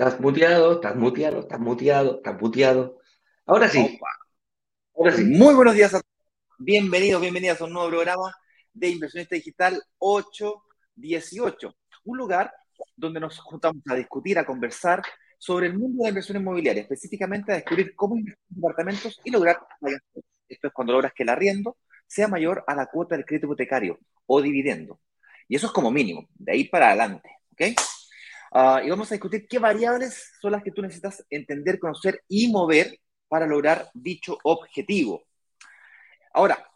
Estás muteado, estás muteado, estás muteado, estás muteado. Ahora sí. Ahora sí. Muy buenos días a todos. Bienvenidos, bienvenidas a un nuevo programa de Inversionista Digital 818. Un lugar donde nos juntamos a discutir, a conversar sobre el mundo de la inversión inmobiliaria, específicamente a descubrir cómo invertir en departamentos y lograr esto es cuando logras que el arriendo sea mayor a la cuota del crédito hipotecario o dividendo. Y eso es como mínimo, de ahí para adelante. ¿ok? Ah, y vamos a discutir qué variables son las que tú necesitas entender, conocer y mover para lograr dicho objetivo. Ahora,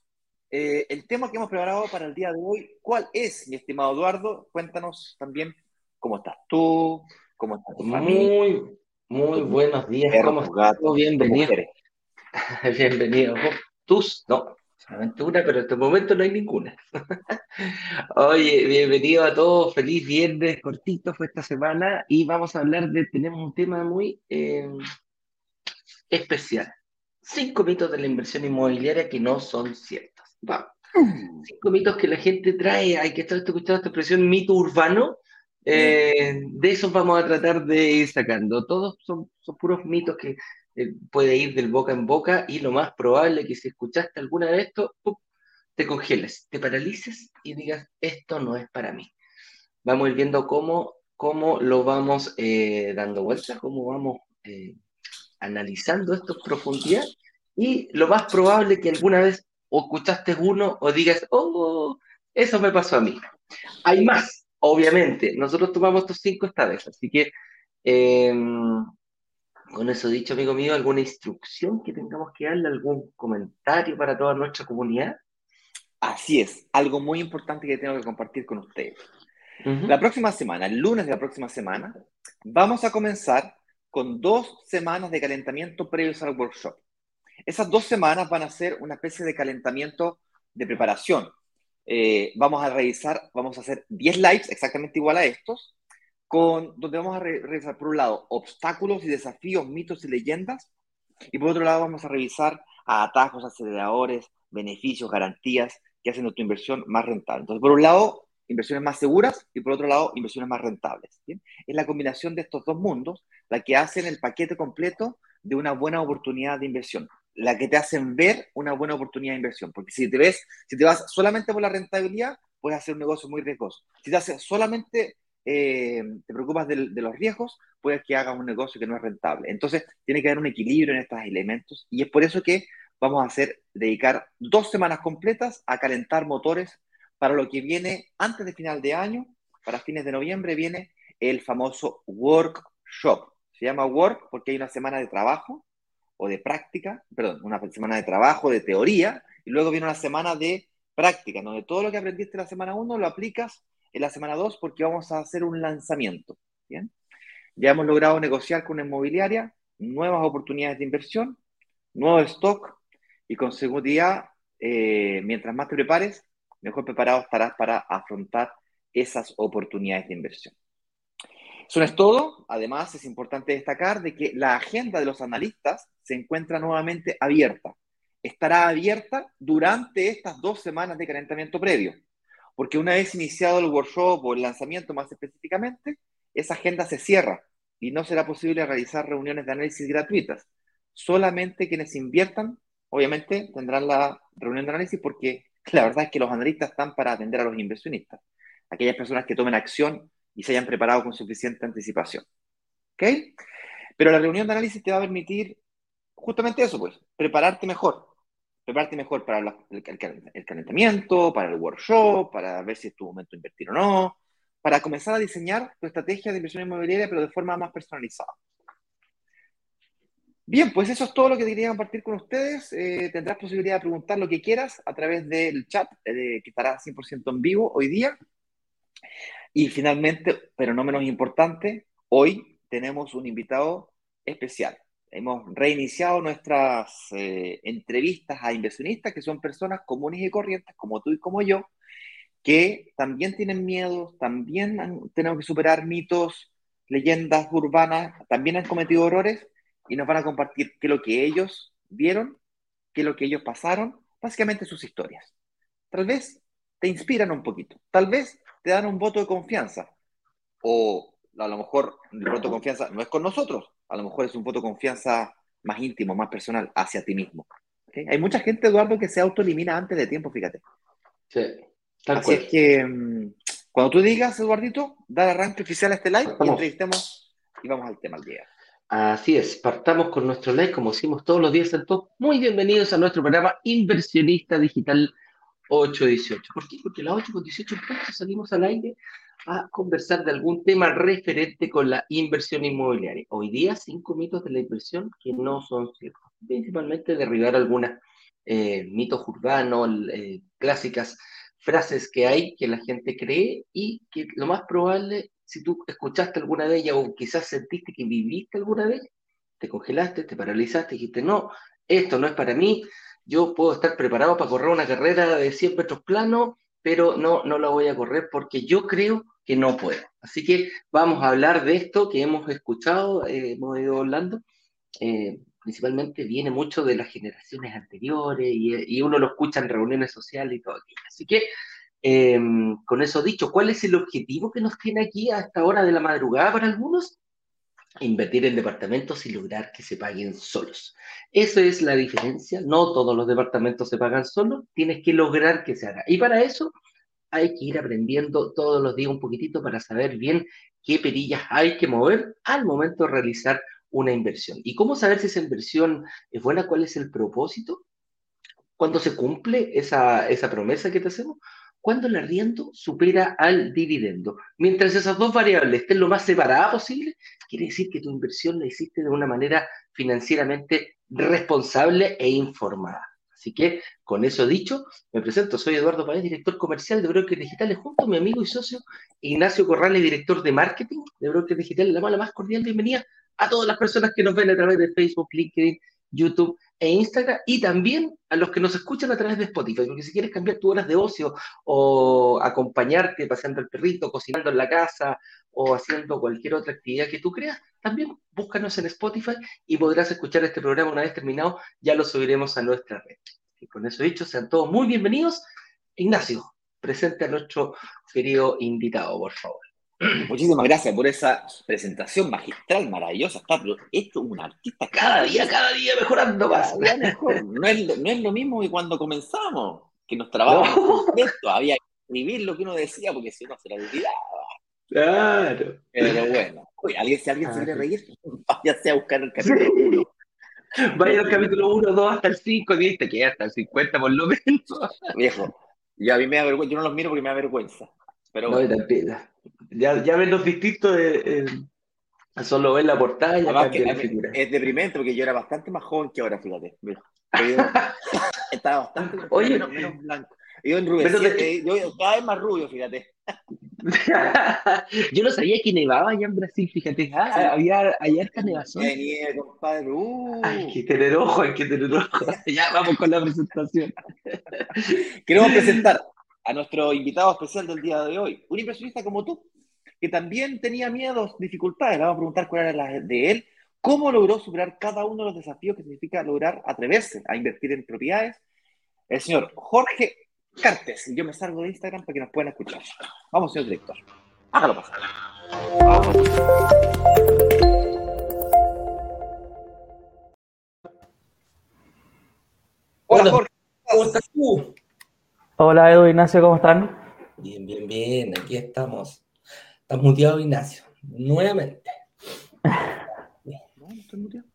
eh, el tema que hemos preparado para el día de hoy, ¿cuál es, mi estimado Eduardo? Cuéntanos también cómo estás tú, cómo estás tu Muy, muy buenos días. ¿Cómo estás? Bienvenido. Bienvenido. ¿Tus? No, aventura, pero en este momento no hay ninguna. Oye, bienvenido a todos, feliz viernes, cortito fue esta semana y vamos a hablar de, tenemos un tema muy eh, especial. Cinco mitos de la inversión inmobiliaria que no son ciertos. Vamos. Cinco mitos que la gente trae, hay que estar escuchando esta expresión mito urbano. Eh, de eso vamos a tratar de ir sacando. Todos son, son puros mitos que puede ir del boca en boca y lo más probable que si escuchaste alguna de esto, te congeles, te paralices y digas, esto no es para mí. Vamos a ir viendo cómo, cómo lo vamos eh, dando vueltas, cómo vamos eh, analizando esto en profundidad y lo más probable que alguna vez o escuchaste uno o digas, oh, eso me pasó a mí. Hay más, obviamente. Nosotros tomamos estos cinco esta vez, así que em, con eso dicho, amigo mío, ¿alguna instrucción que tengamos que darle, algún comentario para toda nuestra comunidad? Así es, algo muy importante que tengo que compartir con ustedes. La próxima semana, el lunes de la próxima semana, vamos a comenzar con dos semanas de calentamiento previos al workshop. Esas dos semanas van a ser una especie de calentamiento de preparación. Eh, vamos a revisar, vamos a hacer 10 lives exactamente igual a estos, donde vamos a revisar, por un lado, obstáculos y desafíos, mitos y leyendas, y por otro lado vamos a revisar atajos, aceleradores, beneficios, garantías que hacen nuestra inversión más rentable. Entonces, por un lado, inversiones más seguras y por otro lado, inversiones más rentables. Es la combinación de estos dos mundos la que hacen el paquete completo de una buena oportunidad de inversión, la que te hacen ver una buena oportunidad de inversión, porque si te ves, si te vas solamente por la rentabilidad, puedes hacer un negocio muy riesgoso. Si te haces solamente eh, te preocupas de, los riesgos, puedes que hagas un negocio que no es rentable. Entonces, tiene que haber un equilibrio en estos elementos y es por eso que vamos a hacer, dedicar dos semanas completas a calentar motores para lo que viene antes de final de año, para fines de noviembre, viene el famoso workshop. Se llama work porque hay una semana de trabajo o de práctica, perdón, una semana de trabajo, de teoría, y luego viene una semana de práctica, donde todo lo que aprendiste la semana 1 lo aplicas en la semana 2 porque vamos a hacer un lanzamiento. ¿bien? Ya hemos logrado negociar con una inmobiliaria nuevas oportunidades de inversión, nuevo stock y con seguridad, eh, mientras más te prepares, mejor preparado estarás para afrontar esas oportunidades de inversión. Eso no es todo. Además, es importante destacar de que la agenda de los analistas se encuentra nuevamente abierta. Estará abierta durante estas dos semanas de calentamiento previo porque una vez iniciado el workshop o el lanzamiento más específicamente, esa agenda se cierra y no será posible realizar reuniones de análisis gratuitas. Solamente quienes inviertan, obviamente, tendrán la reunión de análisis porque la verdad es que los analistas están para atender a los inversionistas, aquellas personas que tomen acción y se hayan preparado con suficiente anticipación. ¿Ok? Pero la reunión de análisis te va a permitir justamente eso, pues, prepararte mejor, prepararte mejor para el, calentamiento, para el workshop, para ver si es tu momento de invertir o no, para comenzar a diseñar tu estrategia de inversión inmobiliaria, pero de forma más personalizada. Bien, pues eso es todo lo que quería compartir con ustedes. Eh, tendrás posibilidad de preguntar lo que quieras a través del chat, eh, que estará 100% en vivo hoy día. Y finalmente, pero no menos importante, hoy tenemos un invitado especial hemos reiniciado nuestras eh, entrevistas a inversionistas, que son personas comunes y corrientes, como tú y como yo, que también tienen miedos, también han, tenemos que superar mitos, leyendas urbanas, también han cometido errores y nos van a compartir qué es lo que ellos vieron, qué es lo que ellos pasaron, básicamente sus historias. Tal vez te inspiran un poquito, tal vez te dan un voto de confianza o a lo mejor el voto de confianza no es con nosotros, a lo mejor es un voto de confianza más íntimo, más personal, hacia ti mismo. Hay mucha gente, Eduardo, que se autoelimina antes de tiempo, fíjate. Sí. Así es que mm, cuando tú digas, Eduardito, dar arranque oficial a este live y entrevistemos y vamos al tema al día. Así es, partamos con nuestro live, como decimos todos los días en top. Muy bienvenidos a nuestro programa Inversionista Digital 818. ¿Por qué? Porque las 8.18 salimos al aire a conversar de algún tema referente con la inversión inmobiliaria. Hoy día, cinco mitos de la inversión que no son ciertos. Principalmente derribar algunas eh, mitos urbanos, eh, clásicas frases que hay que la gente cree y que lo más probable, si tú escuchaste alguna de ellas o quizás sentiste que viviste alguna de ellas, te congelaste, te paralizaste, dijiste, no, esto no es para mí, yo puedo estar preparado para correr una carrera de 100 metros plano, pero no, no la voy a correr porque yo creo que no puedo. Así que vamos a hablar de esto que hemos escuchado, eh, hemos ido hablando. Eh, principalmente viene mucho de las generaciones anteriores y, uno lo escucha en reuniones sociales y todo. Así que, em, con eso dicho, ¿cuál es el objetivo que nos tiene aquí a esta hora de la madrugada para algunos? Invertir en departamentos y lograr que se paguen solos. Esa es la diferencia. No todos los departamentos se pagan solos, tienes que lograr que se haga. Y para eso hay que ir aprendiendo todos los días un poquitito para saber bien qué perillas hay que mover al momento de realizar una inversión. ¿Y cómo saber si esa inversión es buena? ¿Cuál es el propósito? ¿Cuándo se cumple esa, esa promesa que te hacemos? Cuando el arriendo supera al dividendo. Mientras esas dos variables estén lo más separadas posible, quiere decir que tu inversión la hiciste de una manera financieramente responsable e informada. Así que, con eso dicho, me presento, soy Eduardo Páez, director comercial de Brokers Digitales, junto a mi amigo y socio Ignacio Corrales, director de marketing de Brokers Digitales. La más cordial bienvenida a todas las personas que nos ven a través de Facebook, LinkedIn, YouTube e Instagram y también a los que nos escuchan a través de Spotify, porque si quieres cambiar tus horas de ocio o acompañarte paseando el perrito, cocinando en la casa o haciendo cualquier otra actividad que tú creas, también búscanos en Spotify y podrás escuchar este programa una vez terminado, ya lo subiremos a nuestra red. Y con eso dicho, sean todos muy bienvenidos. Ignacio, presente a nuestro querido invitado, por favor. Muchísimas gracias por esa presentación magistral, maravillosa. Está, esto es un artista cada día, cada día mejorando más. No, es, lo mismo que cuando comenzamos, que nos trabajamos esto. Había que escribir lo que uno decía porque si no se lo olvidaba. Claro. Pero bueno, ¿alguien, si alguien se quiere reír, váyase a buscar el capítulo 1. Vaya al capítulo 1, 2 hasta el 5, viste que hasta el 50 por lo menos. Viejo, yo a mí me da vergüenza, yo no los miro porque me da vergüenza. Pero no, ya, ya ven los distintos de, solo ven la portada y Es deprimente porque yo era bastante más joven que ahora, fíjate. estaba bastante Oye, menos, blanco. Yo, eh, yo cada vez más rubio, fíjate. yo no sabía que nevaba allá en Brasil, fíjate. Ah, había allá esta nevazón. Nieve, compadre. Uh. Hay que tener ojo, hay que tener ojo. ya vamos con la presentación. Queremos presentar a nuestro invitado especial del día de hoy, un inversionista como tú, que también tenía miedos, dificultades. Le vamos a preguntar cuál era la de él, cómo logró superar cada uno de los desafíos que significa lograr atreverse a invertir en propiedades. El señor Jorge Cartes. Yo me salgo de Instagram para que nos puedan escuchar. Vamos, señor director. Hágalo pasar. Hola, Jorge. ¿Cómo estás tú? Hola Edu, Ignacio, ¿cómo están? Bien, bien, bien, aquí estamos. Estás muteado, Ignacio, nuevamente. No, no estoy muteado.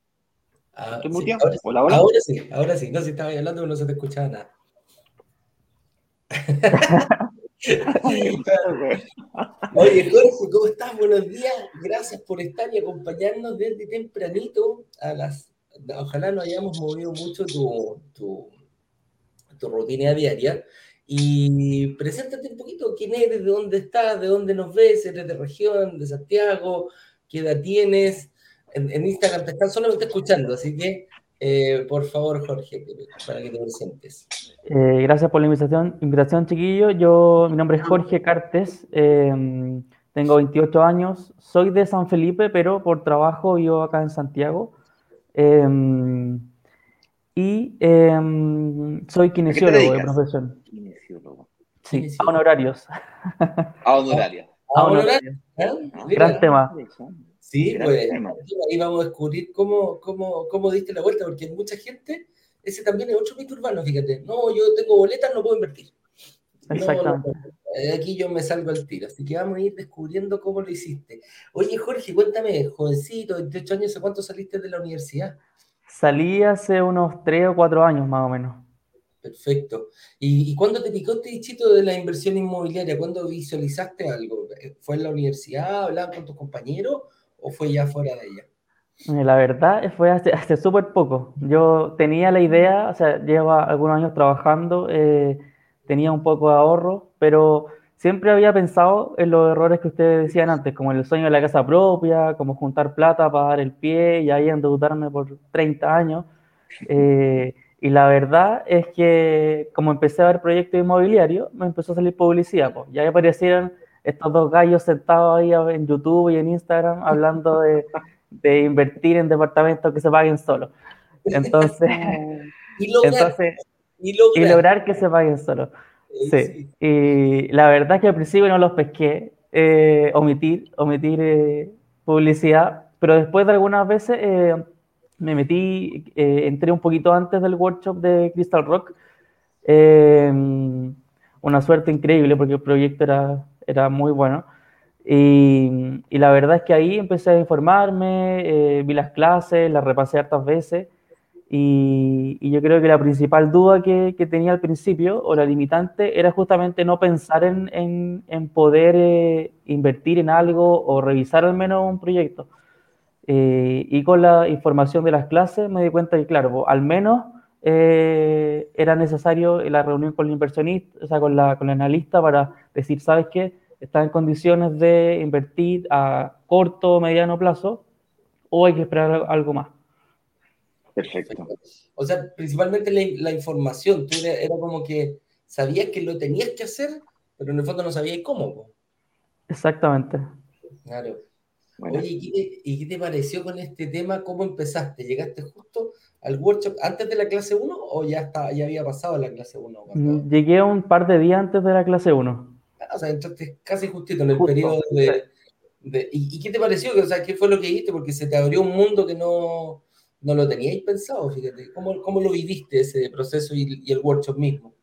Ah, ¿Estoy muteado? ahora, hola, hola. Ahora sí, ahora sí. No, si estaba hablando, no se te escuchaba nada. Oye, Jorge, ¿cómo estás? Buenos días. Gracias por estar y acompañarnos desde tempranito a las. Ojalá no hayamos movido mucho tu, tu, tu rutina diaria y preséntate un poquito quién eres, de dónde estás, de dónde nos ves, eres de región, de Santiago, qué edad tienes. En, Instagram te están solamente escuchando, así que eh, por favor, Jorge, para que te presentes. Eh, gracias por la invitación, invitación, chiquillo. Yo, mi nombre es Jorge Cartes, em, tengo 28 años, soy de San Felipe, pero por trabajo vivo acá en Santiago. Em, y em, soy kinesiólogo de profesión. Kinesiólogo. Sí, a honorarios. A honorarios. a honorar. ¿eh? Gran tema. Sí, pues ahí vamos a descubrir cómo, cómo, cómo diste la vuelta, porque mucha gente, ese también es otro mito urbano, fíjate. No, yo tengo boletas, no puedo invertir. Exactamente. Eh, aquí yo me salgo al tiro, así que vamos a ir descubriendo cómo lo hiciste. Oye, Jorge, cuéntame, jovencito, 28 años, ¿hace cuánto saliste de la universidad? Salí hace unos 3 o 4 años más o menos. Perfecto. ¿Y, ¿Y, cuándo te picó este dichito de la inversión inmobiliaria? ¿Cuándo visualizaste algo? ¿Fue en la universidad? ¿Hablaban con tus compañeros? o fue ya fuera de ella? Eh, la verdad fue hace, hace súper poco. Yo tenía la idea, o sea, lleva algunos años trabajando, eh, tenía un poco de ahorro, pero siempre había pensado en los errores que ustedes decían antes, como el sueño de la casa propia, como juntar plata para dar el pie y ahí endeudarme por 30 años. Eh, y la verdad es que como empecé a ver proyectos inmobiliarios, me empezó a salir publicidad. Pues. Ya aparecieron estos dos gallos sentados ahí en YouTube y en Instagram hablando de, de invertir en departamentos que se paguen solos. Entonces, y, lograr, y, lograr. que se paguen solos. Sí. Y la verdad es que al principio no los pesqué, eh, omitir, omitir eh, publicidad, pero después de algunas veces eh, me metí, entré un poquito antes del workshop de Crystal Rock. una suerte increíble porque el proyecto era era muy bueno. Y, la verdad es que ahí empecé a informarme, eh, vi las clases, las repasé hartas veces. Y, yo creo que la principal duda que, tenía al principio, o la limitante, era justamente no pensar en, en, en poder eh, invertir en algo o revisar al menos un proyecto. Eh, y con la información de las clases me di cuenta que, claro, al menos eh, era necesario la reunión con el inversionista, o sea, con la, con el analista para decir, ¿sabes qué? Está en condiciones de invertir a corto o mediano plazo o hay que esperar algo más. Perfecto. O sea, principalmente la, información, tú era, como que sabías que lo tenías que hacer, pero en el fondo no sabías cómo. Exactamente. Claro. Oye, ¿y qué, te, pareció con este tema? ¿Cómo empezaste? ¿Llegaste justo al workshop antes de la clase 1 o ya, está, ya había pasado la clase 1? Mm, llegué un par de días antes de la clase 1. Ah, o sea, entraste casi justito en el periodo de... ¿y, qué te pareció? O sea, ¿qué fue lo que viste? Porque se te abrió un mundo que no, no lo teníais pensado, fíjate. ¿Cómo, cómo lo viviste ese proceso y, y, el workshop mismo?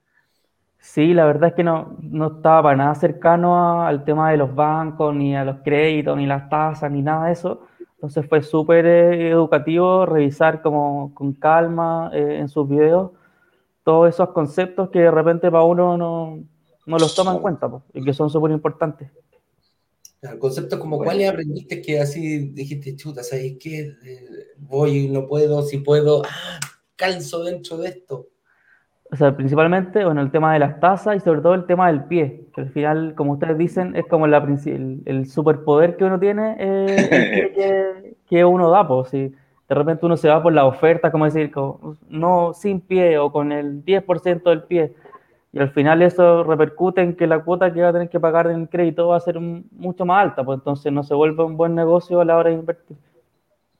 Sí, la verdad es que no, no estaba para nada cercano al tema de los bancos, ni a los créditos, ni las tasas, ni nada de eso entonces fue súper eh, educativo revisar como con calma eh, en sus videos todos esos conceptos que de repente para uno no, no los toma en cuenta y que son súper importantes. conceptos como cuáles aprendiste que así dijiste, chuta, ¿sabes qué? Eh, voy, no puedo, si puedo, ah, calzo dentro de esto. O sea, principalmente, bueno, el tema de las tasas y sobre todo el tema del pie, que al final, como ustedes dicen, es como la, el, el superpoder que uno tiene eh, que, uno da, pues, si de repente uno se va por la oferta, como decir, no sin pie o con el 10% del pie, y al final eso repercute en que la cuota que va a tener que pagar en crédito va a ser mucho más alta, pues entonces no se vuelve un buen negocio a la hora de invertir.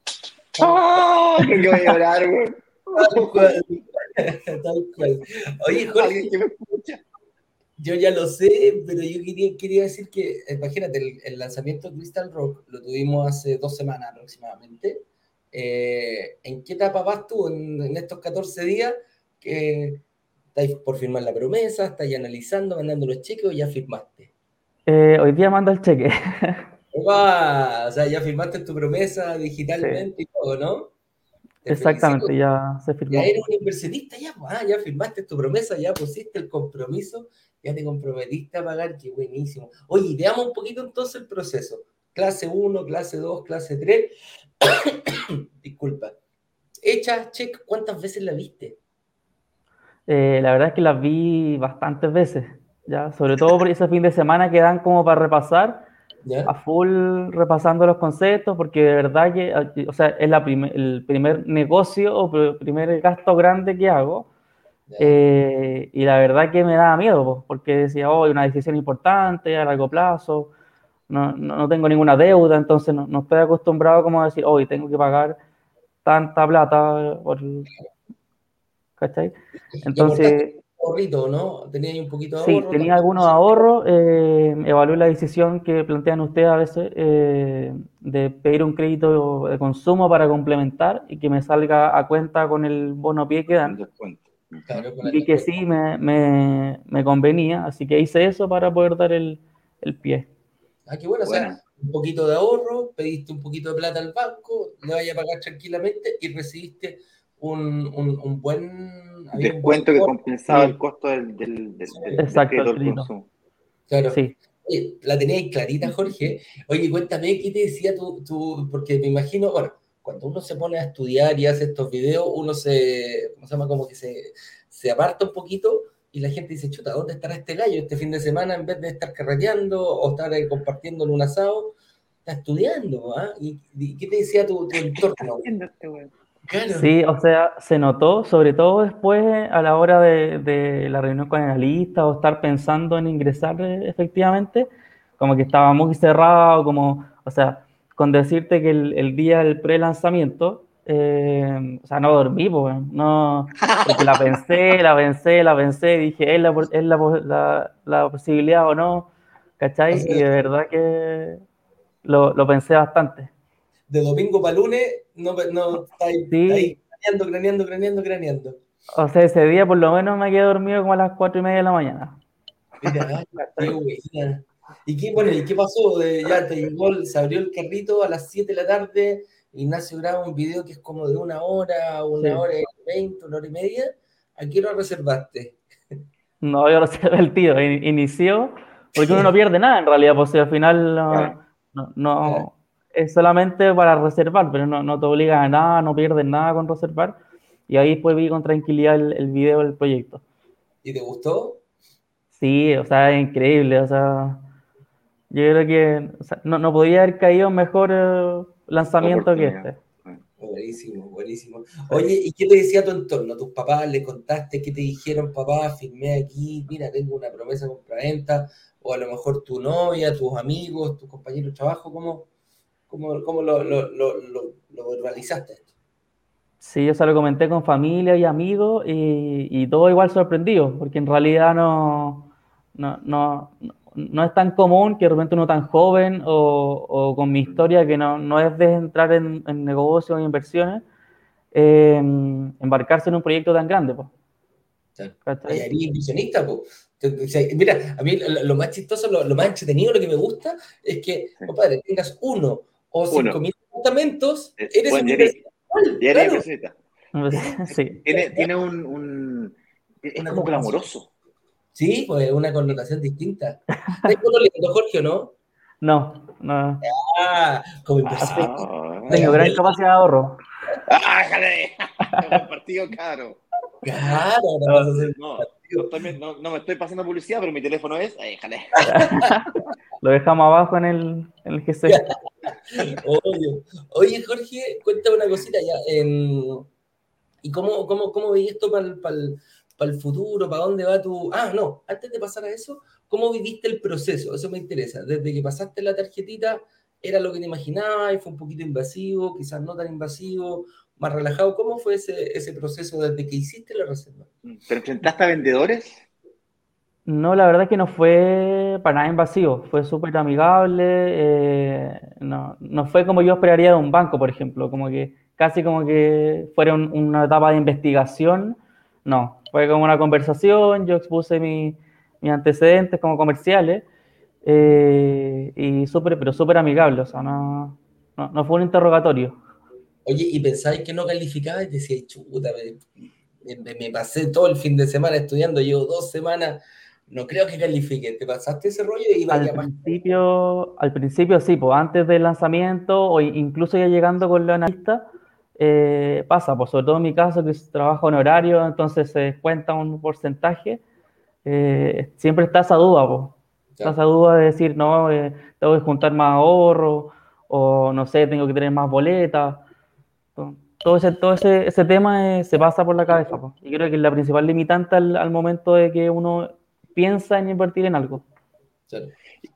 ¡Oh! Que voy a llorar, güey. Oye, Jorge, yo ya lo sé, pero yo quería, quería decir que, imagínate, el, lanzamiento de Crystal Rock lo tuvimos hace dos semanas aproximadamente. Eh, ¿En qué etapa vas tú en, estos 14 días? Que ¿Estáis por firmar la promesa? ¿Estáis analizando, mandando los cheques o ya firmaste? Eh, hoy día mando el cheque. o sea, ya firmaste tu promesa digitalmente y todo, ¿no? Exactamente, ya se firmó. Ya eres un inversionista, ya, pues, ah, ya firmaste tu promesa, ya pusiste el compromiso, ya te comprometiste a pagar, qué buenísimo. Oye, veamos un poquito entonces el proceso. Clase 1, clase 2, clase 3. Disculpa. Hecha, check, ¿cuántas veces la viste? Eh, la verdad es que la vi bastantes veces, ya, sobre todo por ese fin de semana que dan como para repasar a full repasando los conceptos, porque de verdad que, o sea, es la el primer negocio o primer gasto grande que hago. Eh, y la verdad que me daba miedo, porque decía, oh, una decisión importante a largo plazo, no, no, tengo ninguna deuda, entonces no, no, estoy acostumbrado como a decir, hoy oh, tengo que pagar tanta plata por... ¿Cachai? Entonces... ahorrito, ¿no? Tenía un poquito de ahorro. Sí, tenía algunos ahorros. Eh, evalué la decisión que plantean ustedes a veces eh, de pedir un crédito de consumo para complementar y que me salga a cuenta con el bono pie que dan. y que sí me, me, me, convenía, así que hice eso para poder dar el, el pie. Ah, qué bueno, o sea, un poquito de ahorro, pediste un poquito de plata al banco, le vaya a pagar tranquilamente y recibiste un, un, un buen... Descuento que compensaba el costo del, del, del, Exacto, del consumo. Claro. Sí. la tenías clarita, Jorge. Oye, cuéntame qué te decía tú, tú, porque me imagino, bueno, cuando uno se pone a estudiar y hace estos videos, uno se, ¿cómo se llama? Como que se, se aparta un poquito y la gente dice, chuta, ¿dónde estará este gallo este fin de semana en vez de estar carreteando o estar eh, compartiendo en un asado? Está estudiando, ¿ah? ¿Y, qué te decía tu, tu entorno? Sí, o sea, se notó, sobre todo después a la hora de, la reunión con el analista o estar pensando en ingresar eh, efectivamente, como que estaba muy cerrado, como, o sea, con decirte que el, día del pre-lanzamiento, eh, o sea, no dormí, pues, no, porque la pensé, la pensé, la pensé, dije, ¿es la, es la, la, posibilidad o no? ¿Cachai? y de verdad que lo, lo pensé bastante de domingo para lunes, no, no está ahí, sí. craneando, craneando, craneando, craneando. O sea, ese día por lo menos me quedé dormido como a las cuatro y media de la mañana. ¿Y qué, bueno, ¿y qué pasó? ya te llegó, se abrió el carrito a las 7 de la tarde, Ignacio graba un video que es como de una hora, una hora y veinte, una hora y media. ¿A qué hora reservaste? No, yo reservé el tío, inició, porque uno no pierde nada en realidad, pues al final no, no, es solamente para reservar, pero no, no te obliga a nada, no pierdes nada con reservar. Y ahí después vi con tranquilidad el, el video del proyecto. ¿Y te gustó? Sí, o sea, es increíble, o sea, yo creo que no, no, podía haber caído mejor eh, lanzamiento que este. Buenísimo, buenísimo. Oye, ¿y qué te decía tu entorno? ¿Tus papás le contaste qué te dijeron, papá, firmé aquí, mira, tengo una promesa compra-venta? O a lo mejor tu novia, tus amigos, tus compañeros de trabajo, ¿cómo, ¿Cómo, cómo lo, lo, lo, lo, verbalizaste esto? Sí, yo se lo comenté con familia y amigos y, y, todo igual sorprendido, porque en realidad no, no, no, no, es tan común que de repente uno tan joven o, o con mi historia que no, no es de entrar en, en negocios o inversiones, eh, embarcarse en un proyecto tan grande. Pues. Y inversionista, pues. Mira, a mí lo, más chistoso, lo, lo, más entretenido, lo que me gusta es que, compadre, tengas uno o 5.000 departamentos, eh, eres bueno, un eres, pues, Tiene, tiene un, un es como clamoroso. Sí, pues una connotación distinta. ¿Estás lindo, Jorge, o no? No, no. Ah, como empecé. Ah, Tengo gran capacidad de ahorro. ¡Ah, jale! Partido caro. Claro, no, no, no, también, no, me estoy pasando publicidad, pero mi teléfono es. Eh, jale. Lo dejamos abajo en el, en el Obvio. Oye, Jorge, cuéntame una cosita ya. ¿Y cómo, cómo, cómo veis esto para el, para, el, para el futuro? ¿Para dónde va tu...? Ah, no, antes de pasar a eso, ¿cómo viviste el proceso? Eso me interesa. Desde que pasaste la tarjetita, ¿era lo que te imaginabas fue un poquito invasivo, quizás no tan invasivo, más relajado? ¿Cómo fue ese, ese proceso desde que hiciste la reserva? ¿Te enfrentaste a vendedores? No, la verdad es que no fue para nada invasivo, fue súper amigable, eh, no, no, fue como yo esperaría de un banco, por ejemplo, como que casi como que fuera una etapa de investigación, no, fue como una conversación, yo expuse mis antecedentes como comerciales eh, y súper, pero súper amigable, o sea, no, no, fue un interrogatorio. Oye, ¿y pensáis que no calificaba? Y decía, chuta, me, me, pasé todo el fin de semana estudiando, llevo dos semanas no creo que califique. ¿Te pasaste ese rollo y al principio, Al principio sí, pues antes del lanzamiento o incluso ya llegando con la analista, eh, pasa, pues sobre todo en mi caso que trabajo en horario, entonces se descuenta un porcentaje, eh, siempre está esa duda, pues. Está esa duda de decir, no, eh, tengo que juntar más ahorro, o no sé, tengo que tener más boletas. Todo ese, todo ese, ese tema se pasa por la cabeza. Pues. Y creo que es la principal limitante al momento de que uno piensa en invertir en algo.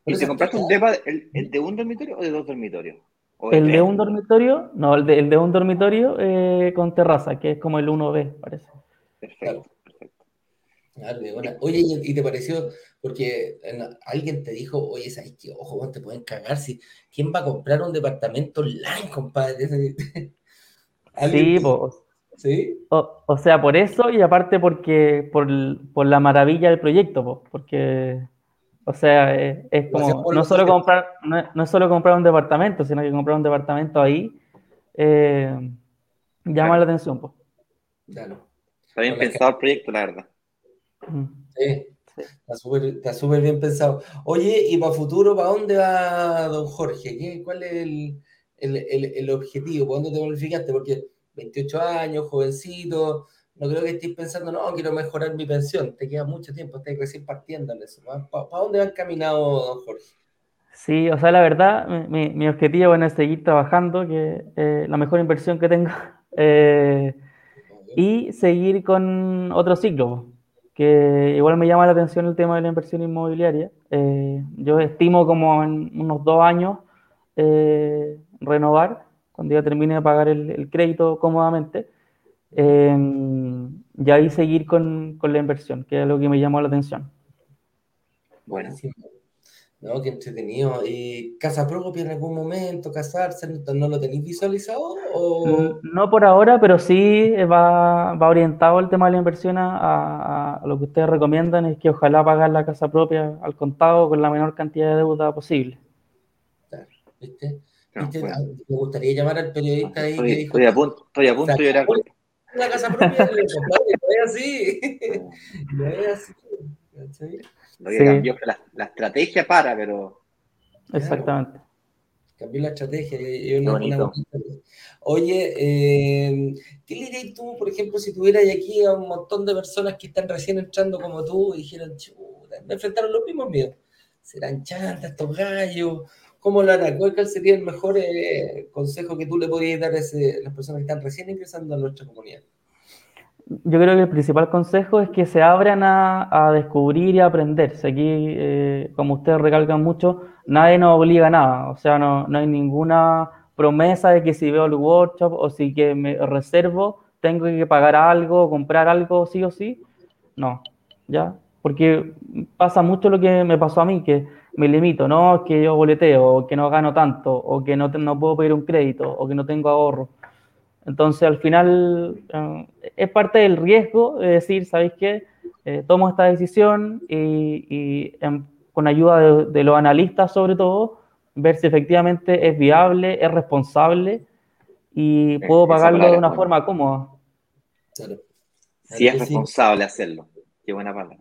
¿Y te compraste un depa, el, de un dormitorio o de dos dormitorios? el de, un dormitorio, no, el de, el de un dormitorio eh, con terraza, que es como el 1B, parece. Perfecto, perfecto. Oye, ¿y te pareció? Porque alguien te dijo, oye, ¿sabes qué? Ojo, te pueden cagar. Si, ¿Quién va a comprar un departamento online, compadre? sí, pues. ¿Sí? O, sea, por eso y aparte porque por, por la maravilla del proyecto, porque, o sea, es, como, no solo, comprar, no, es solo comprar un departamento, sino que comprar un departamento ahí eh, llama la atención. Pues. Claro. Está bien pensado el proyecto, la verdad. Sí, está súper bien pensado. Oye, y para futuro, ¿para dónde va don Jorge? ¿Qué, ¿Cuál es el, el, el, el objetivo? ¿Para dónde te bonificaste? Porque 28 años, jovencito, no creo que estés pensando, no, quiero mejorar mi pensión, te queda mucho tiempo, estás recién partiendo en eso. ¿Para, dónde va encaminado, don Jorge? Sí, o sea, la verdad, mi, mi objetivo bueno, es seguir trabajando, que es eh, la mejor inversión que tengo, eh, y seguir con otro ciclo, que igual me llama la atención el tema de la inversión inmobiliaria. Eh, yo estimo como en unos dos años renovar cuando ya termine de pagar el, crédito cómodamente, em, y ahí seguir con, con, la inversión, que es lo que me llamó la atención. Bueno, no, qué entretenido. ¿Y casa propia en algún momento, casarse, no lo tenéis visualizado? O... No por ahora, pero sí va, va orientado el tema de la inversión a, a, lo que ustedes recomiendan, es que ojalá pagar la casa propia al contado con la menor cantidad de deuda posible. Claro, ¿viste? Me gustaría llamar al periodista ahí estoy, que dijo, estoy a punto, estoy a punto de llorar. La casa propia, no es así. No es así. Lo que cambió la, la, estrategia para, pero. Exactamente. Cambió la estrategia. Y una, una Oye, eh, ¿qué le dirías tú, por ejemplo, si tuvieras aquí a un montón de personas que están recién entrando como tú y dijeron, chuta, me enfrentaron los mismos miedos? ¿Serán chantas estos gallos? ¿Cómo lo hará? ¿Cuál sería el mejor eh, consejo que tú le podrías dar a, las personas que están recién ingresando a nuestra comunidad? Yo creo que el principal consejo es que se abran a, descubrir y a aprender. Aquí, eh, como ustedes recalcan mucho, nadie nos obliga a nada. O sea, no, no hay ninguna promesa de que si veo el workshop o si que me reservo, tengo que pagar algo, comprar algo, sí o sí. No, ¿ya? Porque pasa mucho lo que me pasó a mí, que me limito, no que yo boleteo, o que no gano tanto, o que no, no puedo pedir un crédito, o que no tengo ahorro. Entonces, al final, eh, es parte del riesgo de decir, ¿sabéis qué? Eh, tomo esta decisión y, con ayuda de, los analistas, sobre todo, ver si efectivamente es viable, es responsable y puedo pagarlo de una forma cómoda. Claro. Si es responsable hacerlo. Qué buena palabra.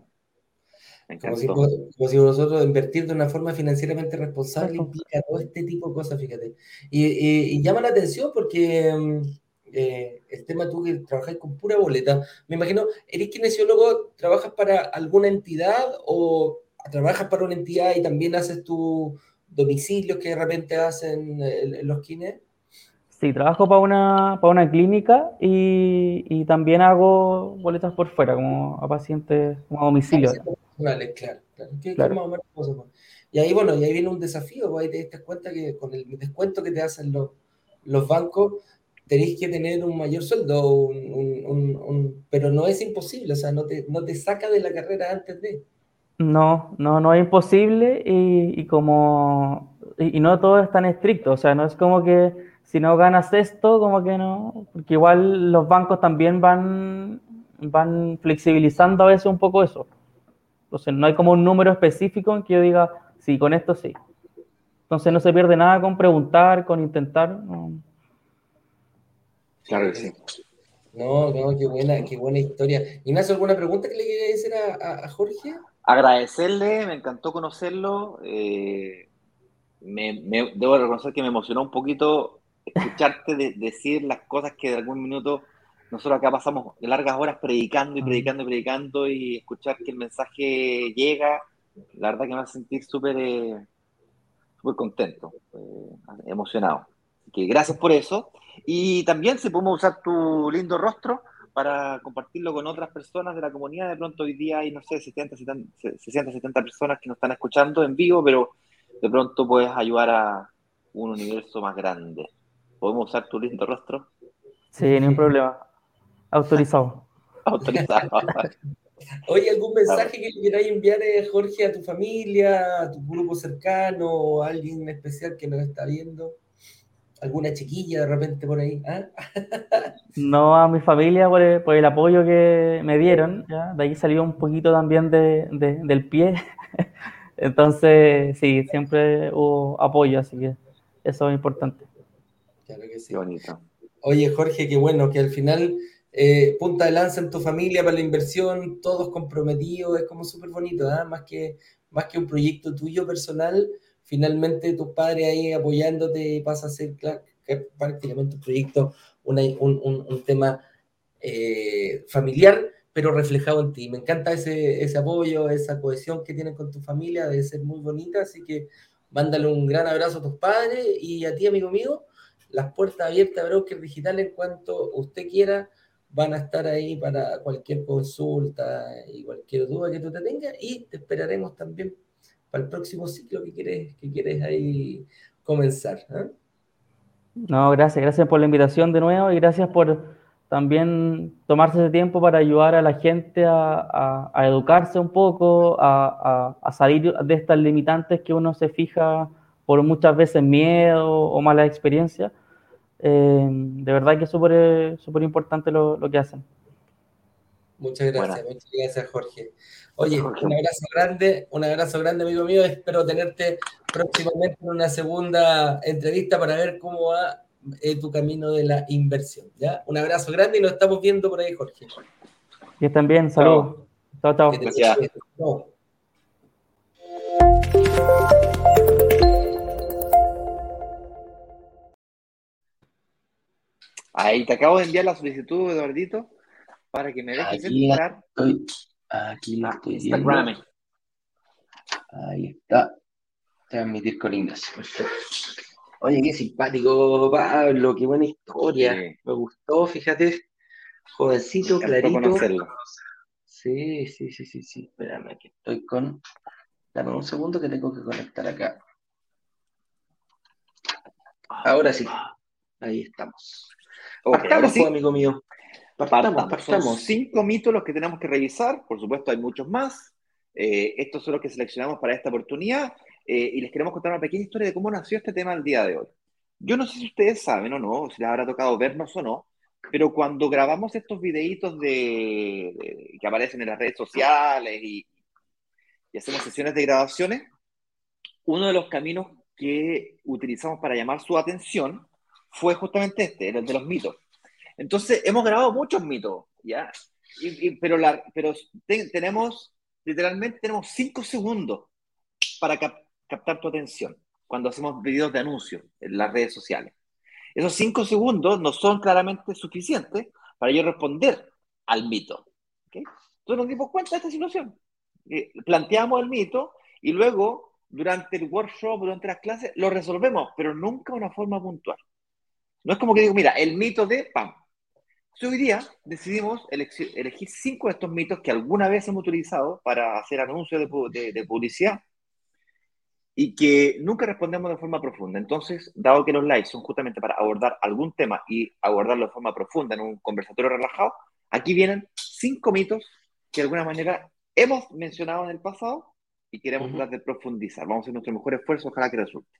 Como si, como nosotros invertir de una forma financieramente responsable implica todo este tipo de cosas, fíjate. Y, llama la atención porque mm, eh, el tema tú que trabajas con pura boleta, me imagino, ¿eres kinesiólogo? ¿Trabajas para alguna entidad o trabajas para una entidad y también haces tus domicilios que de repente hacen eh, los kines? Sí, trabajo para una, para una clínica y, y, también hago boletas por fuera, como a pacientes, como a domicilio. Vale, claro, claro. y ahí, bueno, y ahí viene un desafío, pues ahí te das cuenta que con el descuento que te hacen los, los bancos, tenéis que tener un mayor sueldo, un, pero no es imposible, o sea, no te, no te saca de la carrera antes de... No, no, no es imposible y, y como... Y, no todo es tan estricto, o sea, no es como que si no ganas esto, como que no, porque igual los bancos también van, van flexibilizando a veces un poco eso. Entonces no hay como un número específico en que yo diga, sí, con esto sí. Entonces no se pierde nada con preguntar, con intentar. Claro que sí. No, no, qué buena, qué buena historia. Ignacio, ¿alguna pregunta que le quería decir a, Jorge? Agradecerle, me encantó conocerlo. Eh, me, debo reconocer que me emocionó un poquito escucharte decir las cosas que de algún minuto nosotros acá pasamos largas horas predicando y predicando y predicando y escuchar que el mensaje llega, la verdad que me va a sentir súper eh, contento, eh, emocionado. que gracias por eso. Y también si podemos usar tu lindo rostro para compartirlo con otras personas de la comunidad. De pronto hoy día hay, no sé, 60, 70, 60, 70 personas que nos están escuchando en vivo, pero de pronto puedes ayudar a un universo más grande. ¿Podemos usar tu lindo rostro? Sí, ningún problema. Autorizado. Autorizado. Oye, ¿algún mensaje que le quieras enviar, eh, Jorge, a tu familia, a tu grupo cercano, o a alguien especial que nos está viendo? ¿Alguna chiquilla de repente por ahí? ¿Ah? No, a mi familia por el, apoyo que me dieron. De ahí salió un poquito también de, del pie. Entonces, sí, siempre hubo apoyo, así que eso es importante. Claro que sí. bonito. Oye, Jorge, qué bueno que al final eh, punta de lanza en tu familia para la inversión, todos comprometidos, es como súper bonito, ¿ah? más, que, más que un proyecto tuyo personal, finalmente tus padres ahí apoyándote pasa a ser prácticamente un proyecto, un, tema eh, familiar, pero reflejado en ti. Me encanta ese, ese apoyo, esa cohesión que tienes con tu familia, debe ser muy bonita, así que mándale un gran abrazo a tus padres y a ti, amigo mío, las puertas abiertas a Broker Digital en cuanto usted quiera van a estar ahí para cualquier consulta y cualquier duda que tú te tengas y te esperaremos también para el próximo ciclo que quieres, que quieres ahí comenzar. ¿eh? No, gracias, gracias por la invitación de nuevo y gracias por también tomarse ese tiempo para ayudar a la gente a, educarse un poco, a, salir de estas limitantes que uno se fija por muchas veces miedo o mala experiencia eh, de verdad que es súper importante lo, lo, que hacen. Muchas gracias, muchas gracias Jorge. Oye, un abrazo grande, un abrazo grande amigo mío, espero tenerte próximamente en una segunda entrevista para ver cómo va eh, tu camino de la inversión. ¿ya? Un abrazo grande y nos estamos viendo por ahí, Jorge. Y están bien, saludos. Chao, chao. chao. Ahí te acabo de enviar la solicitud, Eduardito, para que me dejes aquí entrar. estoy, aquí la estoy viendo. Ahí está. Transmitir con Ignacio. Perfecto. Oye, qué simpático, Pablo, qué buena historia. Me gustó, fíjate. Jovencito, clarito. Sí, sí, sí, sí, sí. Espérame, aquí estoy con. Dame un segundo que tengo que conectar acá. Ahora sí. Ahí estamos. Partamos, pues, amigo mío. Partamos, Son cinco mitos los que tenemos que revisar. Por supuesto, hay muchos más. Eh, estos son los que seleccionamos para esta oportunidad. Eh, y les queremos contar una pequeña historia de cómo nació este tema el día de hoy. Yo no sé si ustedes saben o no, si les habrá tocado vernos o no, pero cuando grabamos estos videitos de, que aparecen en las redes sociales y, y hacemos sesiones de grabaciones, uno de los caminos que utilizamos para llamar su atención fue justamente este, el de los mitos. Entonces, hemos grabado muchos mitos, ¿ya? pero la, pero tenemos, literalmente tenemos cinco segundos para captar tu atención cuando hacemos videos de anuncios en las redes sociales. Esos cinco segundos no son claramente suficientes para yo responder al mito. ¿okay? Entonces nos dimos cuenta de esta situación. Eh, planteamos el mito y luego, durante el workshop, durante las clases, lo resolvemos, pero nunca de una forma puntual. No es como que digo, mira, el mito de PAM. hoy día decidimos elegir cinco de estos mitos que alguna vez hemos utilizado para hacer anuncios de, publicidad y que nunca respondemos de forma profunda. Entonces, dado que los likes son justamente para abordar algún tema y abordarlo de forma profunda en un conversatorio relajado, aquí vienen cinco mitos que de alguna manera hemos mencionado en el pasado y queremos tratar de profundizar. Vamos a hacer nuestro mejor esfuerzo, ojalá que resulte.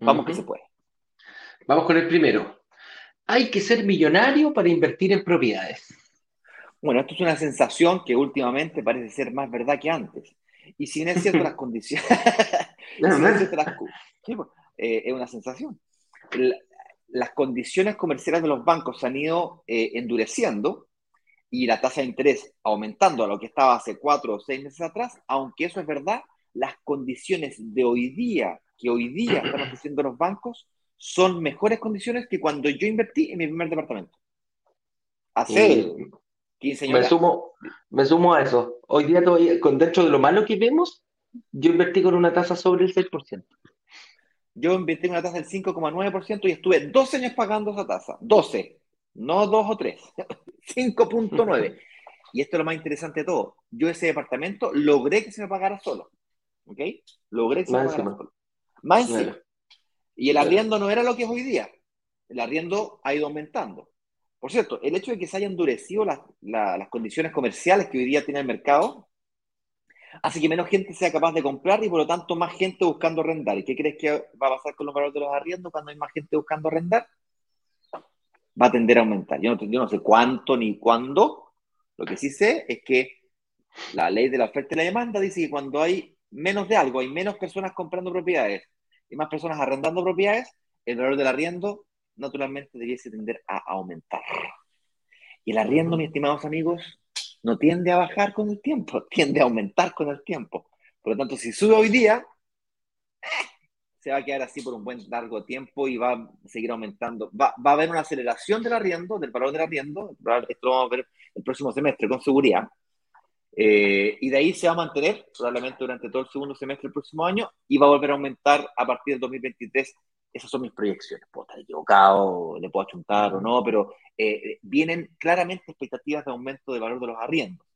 Vamos que se puede. Vamos con el primero. Hay que ser millonario para invertir en propiedades. Bueno, esto es una sensación que últimamente parece ser más verdad que antes. Y si es cierto las condiciones, eh, es una sensación. las condiciones comerciales de los bancos se han ido eh, endureciendo y la tasa de interés aumentando a lo que estaba hace cuatro o seis meses atrás, aunque eso es verdad, las condiciones de hoy día, que hoy día están ofreciendo los bancos, son mejores condiciones que cuando yo invertí en mi primer departamento. Hace 15 años. Me sumo, me sumo a eso. Hoy día todavía, con dentro de lo malo que vemos, yo invertí con una tasa sobre el 6%. Yo invertí con una tasa del 5,9% y estuve 12 años pagando esa tasa. 12, no 2 o 3. 5.9. y esto es lo más interesante de todo. Yo ese departamento logré que se me pagara solo. ¿Ok? Logré que se me pagara solo. Más encima. Y el arriendo no era lo que es hoy día. El arriendo ha ido aumentando. Por cierto, el hecho de que se hayan endurecido las, las condiciones comerciales que hoy día tiene el mercado hace que menos gente sea capaz de comprar y por lo tanto más gente buscando arrendar. ¿Y qué crees que va a pasar con los valores de los arriendos cuando hay más gente buscando arrendar? Va a tender a aumentar. Yo no, yo no sé cuánto ni cuándo. Lo que sí sé es que la ley de la oferta y la demanda dice que cuando hay menos de algo, hay menos personas comprando propiedades y más personas arrendando propiedades, el valor del arriendo naturalmente debiese tender a aumentar. Y el arriendo, mis estimados amigos, no tiende a bajar con el tiempo, tiende a aumentar con el tiempo. Por lo tanto, si sube hoy día, se va a quedar así por un buen largo tiempo y va a seguir aumentando. Va, va a haber una aceleración del arriendo, del valor del arriendo. Esto lo vamos a ver el próximo semestre con seguridad. Eh, y de ahí se va a mantener probablemente durante todo el segundo semestre del próximo año y va a volver a aumentar a partir del 2023. Esas son mis proyecciones. Puedo estar equivocado, le puedo achuntar o no, pero eh, vienen claramente expectativas de aumento de valor de los arriendos.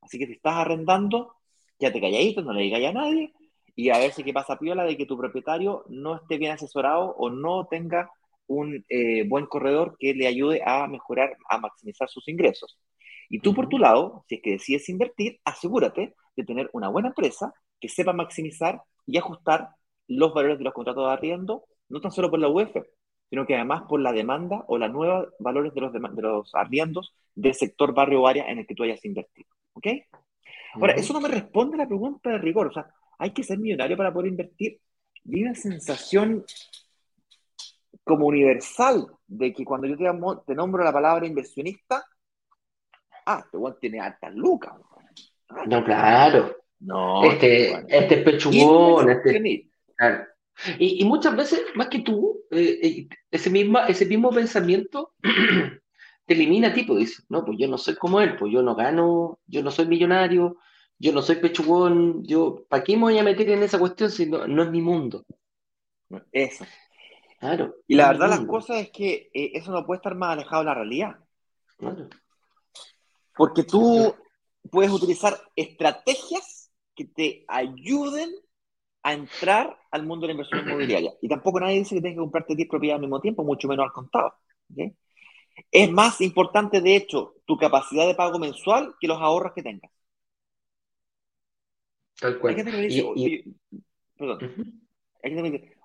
Así que si estás arrendando, ya te calladito, no le digas a nadie y a ver si qué pasa piola de que tu propietario no esté bien asesorado o no tenga un eh, buen corredor que le ayude a mejorar, a maximizar sus ingresos. Y tú por tu lado, si es que decides invertir, asegúrate de tener una buena empresa que sepa maximizar y ajustar los valores de los contratos de arriendo, no tan solo por la UEF, sino que además por la demanda o los nuevos valores de los, de los arriendos del sector barrio o área en el que tú hayas invertido. ¿Ok? Ahora, eso no me responde a la pregunta de rigor. O sea, ¿hay que ser millonario para poder invertir? Y una sensación como universal de que cuando yo te, te nombro la palabra inversionista, ah, este igual tiene altas lucas. no, claro. No. Este, este es pechugón, este. Y, muchas veces, más que tú, eh, eh, ese, misma, ese mismo pensamiento te elimina a ti, pues dices, no, pues yo no soy como él, pues yo no gano, yo no soy millonario, yo no soy pechugón, yo, ¿para qué me voy a meter en esa cuestión si no, es mi mundo? Eso. Claro. Y la verdad, las cosas es que eh, eso no puede estar más alejado de la realidad. Claro. Porque tú puedes utilizar estrategias que te ayuden a entrar al mundo de la inversión inmobiliaria. Y tampoco nadie dice que tienes que comprarte 10 propiedades al mismo tiempo, mucho menos al contado. Es más importante, de hecho, tu capacidad de pago mensual que los ahorros que tengas. Tal cual. perdón.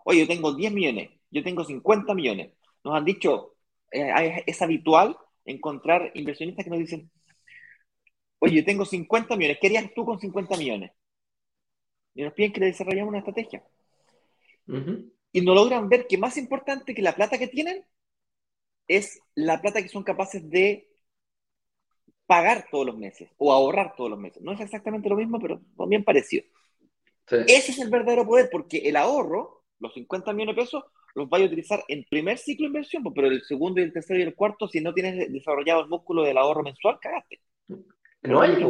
Oye, yo tengo 10 millones, yo tengo 50 millones. Nos han dicho, eh, es habitual encontrar inversionistas que nos dicen, Oye, yo tengo 50 millones, ¿qué harías tú con 50 millones? Y nos piden que le desarrollemos una estrategia. Y no logran ver que más importante que la plata que tienen es la plata que son capaces de pagar todos los meses o ahorrar todos los meses. No es exactamente lo mismo, pero también parecido. Ese es el verdadero poder, porque el ahorro, los 50 millones de pesos, los vais a utilizar en primer ciclo de inversión, pero el segundo y el tercero y el cuarto, si no tienes desarrollado el músculo del ahorro mensual, cagaste. No hay.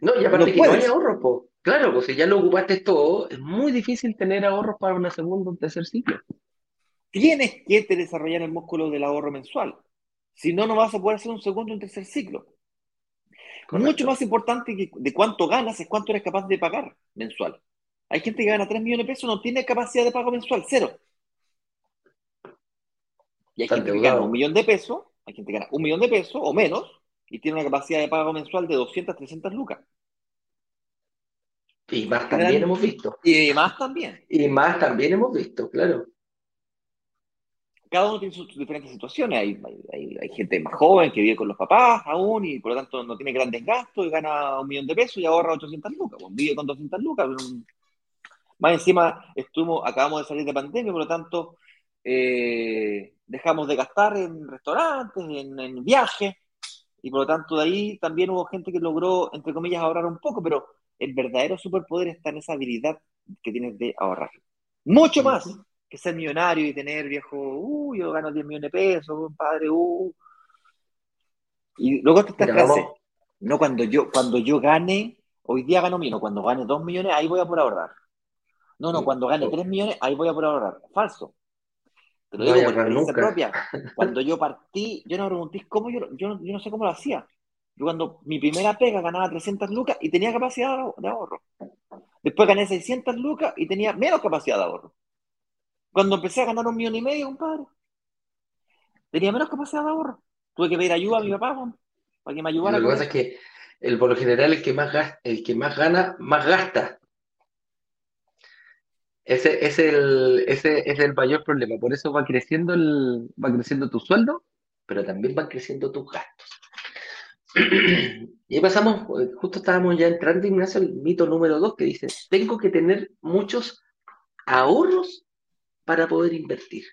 No, y aparte que no hay ahorros, po. Claro, pues si ya lo ocupaste todo, es muy difícil tener ahorros para una segunda o un tercer ciclo. Tienes que te desarrollar el músculo del ahorro mensual. Si no, no vas a poder hacer un segundo o un tercer ciclo. Mucho más importante que de cuánto ganas es cuánto eres capaz de pagar mensual. Hay gente que gana 3 millones de pesos, no tiene capacidad de pago mensual, cero. Y hay gente que gana un millón de pesos, hay gente que gana un millón de pesos o menos, y tiene una capacidad de pago mensual de 200, 300 lucas. Y más también hemos visto. Y más también. Y más también hemos visto, claro. Cada uno tiene sus, diferentes situaciones. Hay, hay, gente más joven que vive con los papás aún y por lo tanto no tiene grandes gastos y gana un millón de pesos y ahorra 800 lucas. Pues vive con 200 lucas. Más encima, estuvimos, acabamos de salir de pandemia, por lo tanto, eh, dejamos de gastar en restaurantes, en, en viajes y por lo tanto de ahí también hubo gente que logró, entre comillas, ahorrar un poco, pero el verdadero superpoder está en esa habilidad que tienes de ahorrar. Mucho más que ser millonario y tener viejo, uh, yo gano 10 millones de pesos, padre, uh. Y luego está esta frase, no cuando yo, cuando yo gane, hoy día gano menos, cuando gane 2 millones, ahí voy a por ahorrar. No, no, cuando gane 3 millones, ahí voy a por ahorrar. Falso. Te lo digo por experiencia propia. Cuando yo partí, yo no me pregunté cómo yo, yo, yo, no sé cómo lo hacía. Yo cuando mi primera pega ganaba 300 lucas y tenía capacidad de ahorro. Después gané 600 lucas y tenía menos capacidad de ahorro. Cuando empecé a ganar un millón y medio, compadre, tenía menos capacidad de ahorro. Tuve que pedir ayuda a mi papá para que me ayudara. Lo que pasa es que el, por lo general el que más el que más gana, más gasta. Ese es el, ese es el mayor problema. Por eso va creciendo el, va creciendo tu sueldo, pero también van creciendo tus gastos. Y pasamos, justo estábamos ya entrando, Ignacio, el mito número dos que dice, tengo que tener muchos ahorros para poder invertir.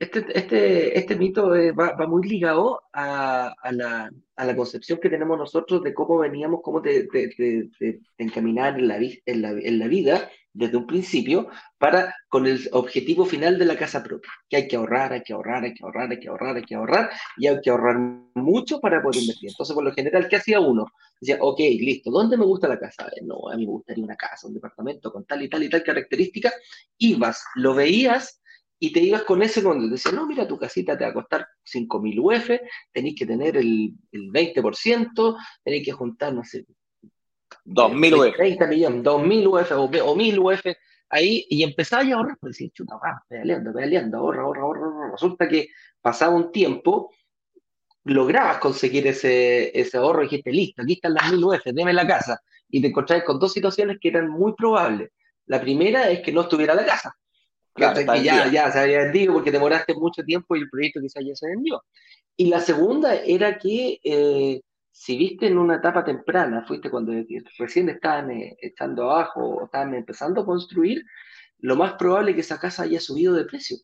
Este, este, este mito eh, va, muy ligado a, la, concepción que tenemos nosotros de cómo veníamos, cómo de, encaminar en la, en, la, vida desde un principio para con el objetivo final de la casa propia, que hay que ahorrar, hay que ahorrar, hay que ahorrar, hay que ahorrar, hay que ahorrar, y hay que ahorrar mucho para poder invertir. Entonces, por lo general, ¿qué hacía uno? Decía, ok, listo, ¿dónde me gusta la casa? No, a mí me gustaría una casa, un departamento con tal y tal y tal característica. Ibas, lo veías y te ibas con ese cuando te decían, no, mira, tu casita te va a costar 5.000 UF, tenéis que tener el, el 20%, tenéis que juntar, no sé, 2.000 UF. 30 millones, 2.000 UF o, o 1.000 UF ahí y empezaba a ahorrar, pues decís, chuta, va, pedaleando, pedaleando, ahorra, ahorra, ahorra, ahorra. Resulta que pasaba un tiempo, lograbas conseguir ese, ese ahorro y dijiste, listo, aquí están las 1.000 UF, deme la casa. Y te encontrabas con dos situaciones que eran muy probables. La primera es que no estuviera la casa que ya, ya se había vendido porque demoraste mucho tiempo y el proyecto quizás ya se vendió. Y la segunda era que eh, si viste en una etapa temprana, fuiste cuando recién estaban eh, estando abajo o estaban empezando a construir, lo más probable es que esa casa haya subido de precio,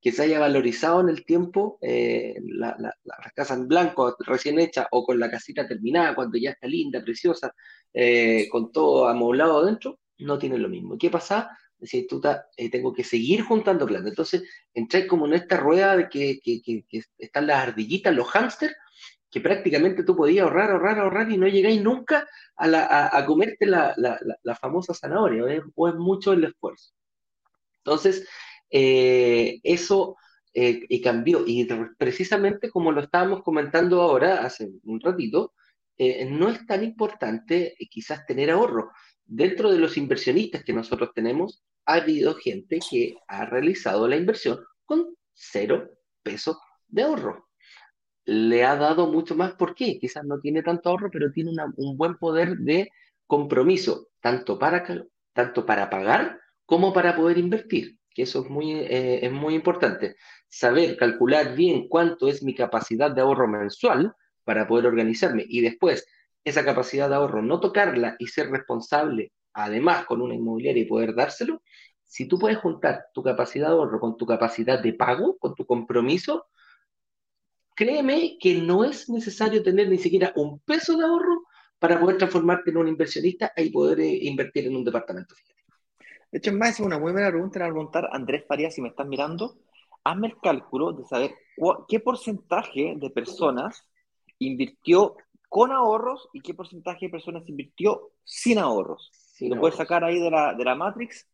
que se haya valorizado en el tiempo eh, la, la, casa en blanco recién hecha o con la casita terminada, cuando ya está linda, preciosa, con todo amoblado adentro, no tiene lo mismo. ¿Qué pasa? Decir, tú eh, tengo que seguir juntando plata. Entonces, entré como en esta rueda de que, están las ardillitas, los hámsters, que prácticamente tú podías ahorrar, ahorrar, ahorrar y no llegáis nunca a, comerte la, famosa zanahoria, o es, mucho el esfuerzo. Entonces, eh, eso eh, cambió. Y precisamente como lo estábamos comentando ahora, hace un ratito, no es tan importante quizás tener ahorro dentro de los inversionistas que nosotros tenemos, ha habido gente que ha realizado la inversión con cero peso de ahorro. Le ha dado mucho más, ¿por qué? Quizás no tiene tanto ahorro, pero tiene un buen poder de compromiso, tanto para, tanto para pagar como para poder invertir, que eso es muy, eh, es muy importante. Saber calcular bien cuánto es mi capacidad de ahorro mensual para poder organizarme y después esa capacidad de ahorro, no tocarla y ser responsable, además con una inmobiliaria y poder dárselo, si tú puedes juntar tu capacidad de ahorro con tu capacidad de pago, con tu compromiso, créeme que no es necesario tener ni siquiera un peso de ahorro para poder transformarte en un inversionista y poder eh, invertir en un departamento. De hecho, es más, una muy buena pregunta a preguntar, Andrés Farías, si me estás mirando, hazme el cálculo de saber qué porcentaje de personas invirtió con ahorros y qué porcentaje de personas invirtió sin ahorros. Si lo puedes sacar ahí de la, de la Matrix,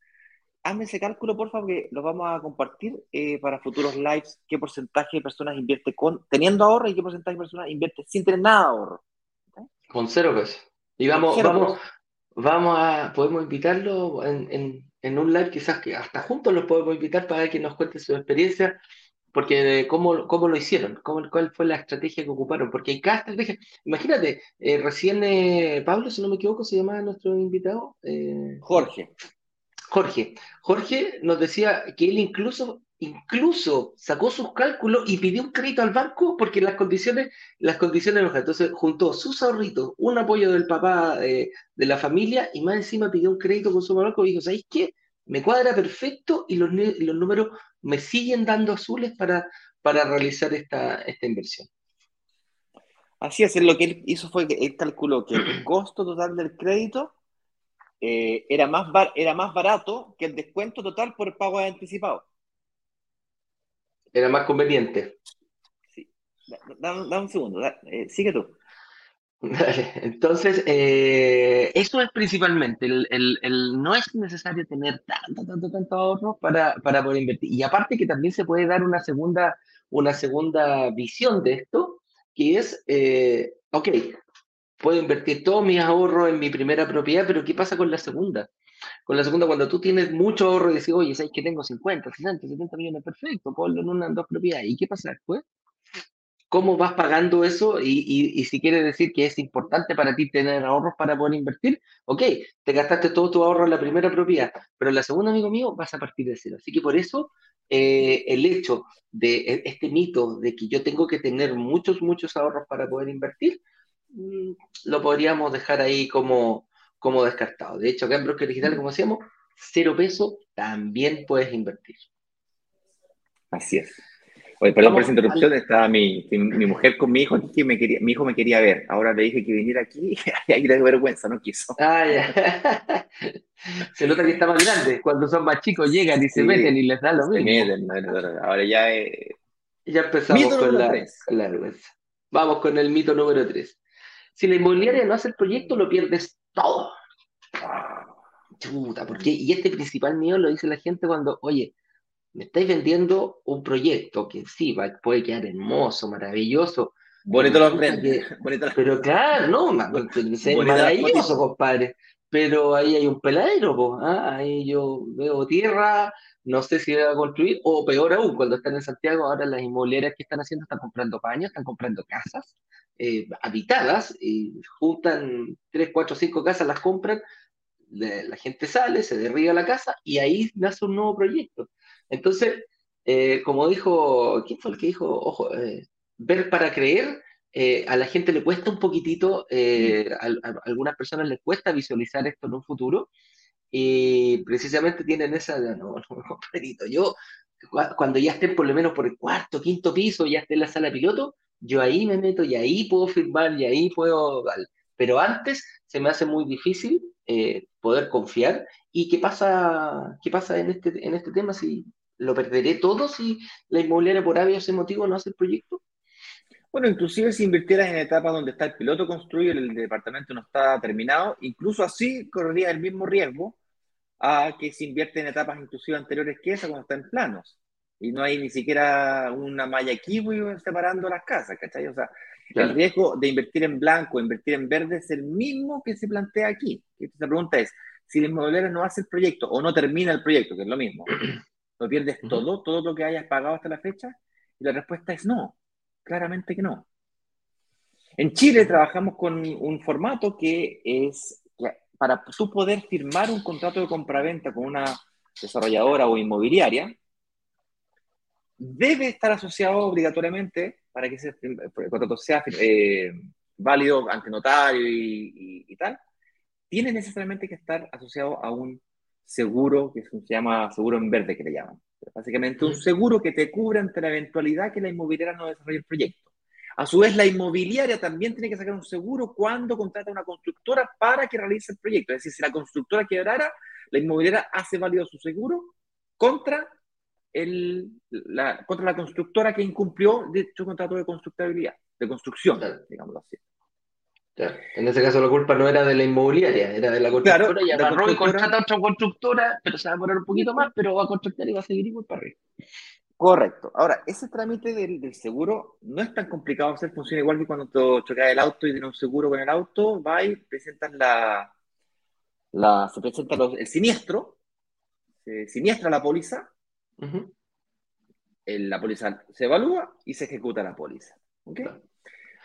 hazme ese cálculo, por favor, que lo vamos a compartir eh, para futuros lives. ¿Qué porcentaje de personas invierte con teniendo ahorro y qué porcentaje de personas invierte sin tener nada de ahorro? Con cero pesos. Y vamos, vamos, vamos a, podemos invitarlo en, en, en, un live, quizás que hasta juntos los podemos invitar para que nos cuente su experiencia porque cómo, cómo lo hicieron, cómo, cuál fue la estrategia que ocuparon, porque hay cada estrategia, imagínate, eh, recién eh, Pablo, si no me equivoco, se llamaba nuestro invitado. Eh, Jorge. Jorge. Jorge nos decía que él incluso, incluso sacó sus cálculos y pidió un crédito al banco porque las condiciones, las condiciones no Entonces juntó sus ahorritos, un apoyo del papá de la familia y más encima pidió un crédito con su banco y dijo, ¿sabéis qué? Me cuadra perfecto y los, los números me siguen dando azules para, para realizar esta, esta inversión. Así es, lo que él hizo fue que él calculó que el costo total del crédito eh, era, más era más barato que el descuento total por pago anticipado. Era más conveniente. Sí. Dame, un segundo, eh, sigue tú. Entonces, eh, eso es principalmente, el, no es necesario tener tanto, tanto, tanto ahorro para, poder invertir. Y aparte que también se puede dar una segunda, una segunda visión de esto, que es, eh, ok, puedo invertir todos mis ahorros en mi primera propiedad, pero ¿qué pasa con la segunda? Con la segunda, cuando tú tienes mucho ahorro y dices, oye, ¿sabes que tengo 50, 60, 70 millones? Perfecto, ponlo en una, en dos propiedades. ¿Y qué pasa después? Cómo vas pagando eso y, si quieres decir que es importante para ti tener ahorros para poder invertir, ok, te gastaste todo tu ahorro en la primera propiedad, pero en la segunda, amigo mío, vas a partir de cero. Así que por eso eh, el hecho de e, este mito de que yo tengo que tener muchos, muchos ahorros para poder invertir, mm, lo podríamos dejar ahí como, como descartado. De hecho, acá en Broker Digital, como decíamos, cero peso también puedes invertir. Así es. Oye, perdón por esa interrupción, estaba mi, mi, mujer con mi hijo que me quería, mi hijo me quería ver. Ahora le dije que viniera aquí y ahí le vergüenza, no quiso. Ah, ya. se nota que está más grande. Cuando son más chicos llegan y se meten y les da lo mismo. Meten, ahora ya eh... Ya empezamos con la, vergüenza. Vamos con el mito número 3. Si la inmobiliaria no hace el proyecto, lo pierdes todo. Chuta, ¿por qué? Y este principal miedo lo dice la gente cuando, oye, me estáis vendiendo un proyecto que sí, va, puede quedar hermoso, maravilloso. Bonito lo Pero claro, no, maravilloso, compadre. Pero ahí hay un peladero, ¿ah? ahí yo veo tierra, no sé si va a construir, o peor aún, cuando están en Santiago, ahora las inmobiliarias que están haciendo están comprando paños, están comprando casas eh, habitadas, y juntan tres, cuatro, cinco casas, las compran, la gente sale, se derriba la casa y ahí nace un nuevo proyecto. Entonces, eh, como dijo, ¿quién fue el que dijo? Ojo, eh, ver para creer, eh, a la gente le cuesta un poquitito, a, algunas personas les cuesta visualizar esto en un futuro, y precisamente tienen esa, no, no, no, yo, cuando ya estén por lo menos por el cuarto, quinto piso, ya esté en la sala piloto, yo ahí me meto y ahí puedo firmar y ahí puedo, pero antes se me hace muy difícil poder confiar. ¿Y qué pasa, qué pasa en, este, en este tema si lo perderé todo si la inmobiliaria por ese motivo no hace el proyecto? Bueno, inclusive si invirtieras en etapas donde está el piloto construido y el departamento no está terminado, incluso así correría el mismo riesgo a que se invierte en etapas inclusive anteriores que esa cuando está en planos. Y no hay ni siquiera una malla kiwi separando las casas, ¿cachai? O sea, el riesgo de invertir en blanco, invertir en verde es el mismo que se plantea aquí. Esta pregunta es, si la inmobiliaria no hace el proyecto o no termina el proyecto, que es lo mismo, ¿Lo pierdes todo, todo lo que hayas pagado hasta la fecha? Y la respuesta es no, claramente que no. En Chile trabajamos con un formato que es para tú poder firmar un contrato de compraventa con una desarrolladora o inmobiliaria, debe estar asociado obligatoriamente para que ese contrato sea eh, válido ante notario y, tal, tiene necesariamente que estar asociado a un seguro que se llama seguro en verde, que le llaman. Básicamente un seguro que te cubre ante la eventualidad que la inmobiliaria no desarrolle el proyecto. A su vez, la inmobiliaria también tiene que sacar un seguro cuando contrata a una constructora para que realice el proyecto. Es decir, si la constructora quebrara, la inmobiliaria hace válido su seguro contra, el, la, contra la constructora que incumplió dicho contrato de constructabilidad, de construcción, digámoslo así. En ese caso la culpa no era de la inmobiliaria, era de la constructora y agarró y contrata a otra constructora, pero se va a poner un poquito más, pero va a contratar y va a seguir igual para arriba. Correcto. Ahora, ese trámite del, seguro no es tan complicado hacer, funciona igual que cuando te chocas el auto y tienes un seguro con el auto, va y presentas la, la se presenta el siniestro, se siniestra la póliza, la póliza se evalúa y se ejecuta la póliza. ¿okay?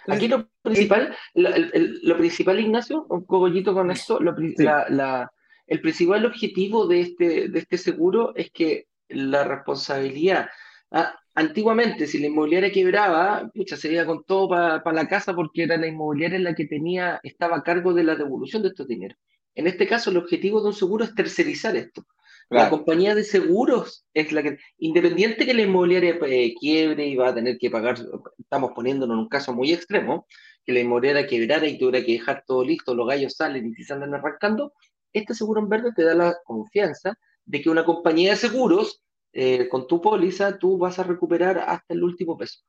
Aquí lo principal, lo, principal, Ignacio, un cogollito con esto, el principal objetivo de este, de este seguro es que la responsabilidad, ah, antiguamente si la inmobiliaria quebraba, pucha, se iba con todo para la casa porque era la inmobiliaria la que tenía, estaba a cargo de la devolución de estos dineros. En este caso, el objetivo de un seguro es tercerizar esto. La compañía de seguros es la que, independiente que la inmobiliaria eh, quiebre y va a tener que pagar, estamos poniéndonos en un caso muy extremo, que la inmobiliaria quebrara y tuviera que dejar todo listo, los gallos salen y se salen arrancando, este seguro en verde te da la confianza de que una compañía de seguros, eh, con tu póliza, tú vas a recuperar hasta el último peso.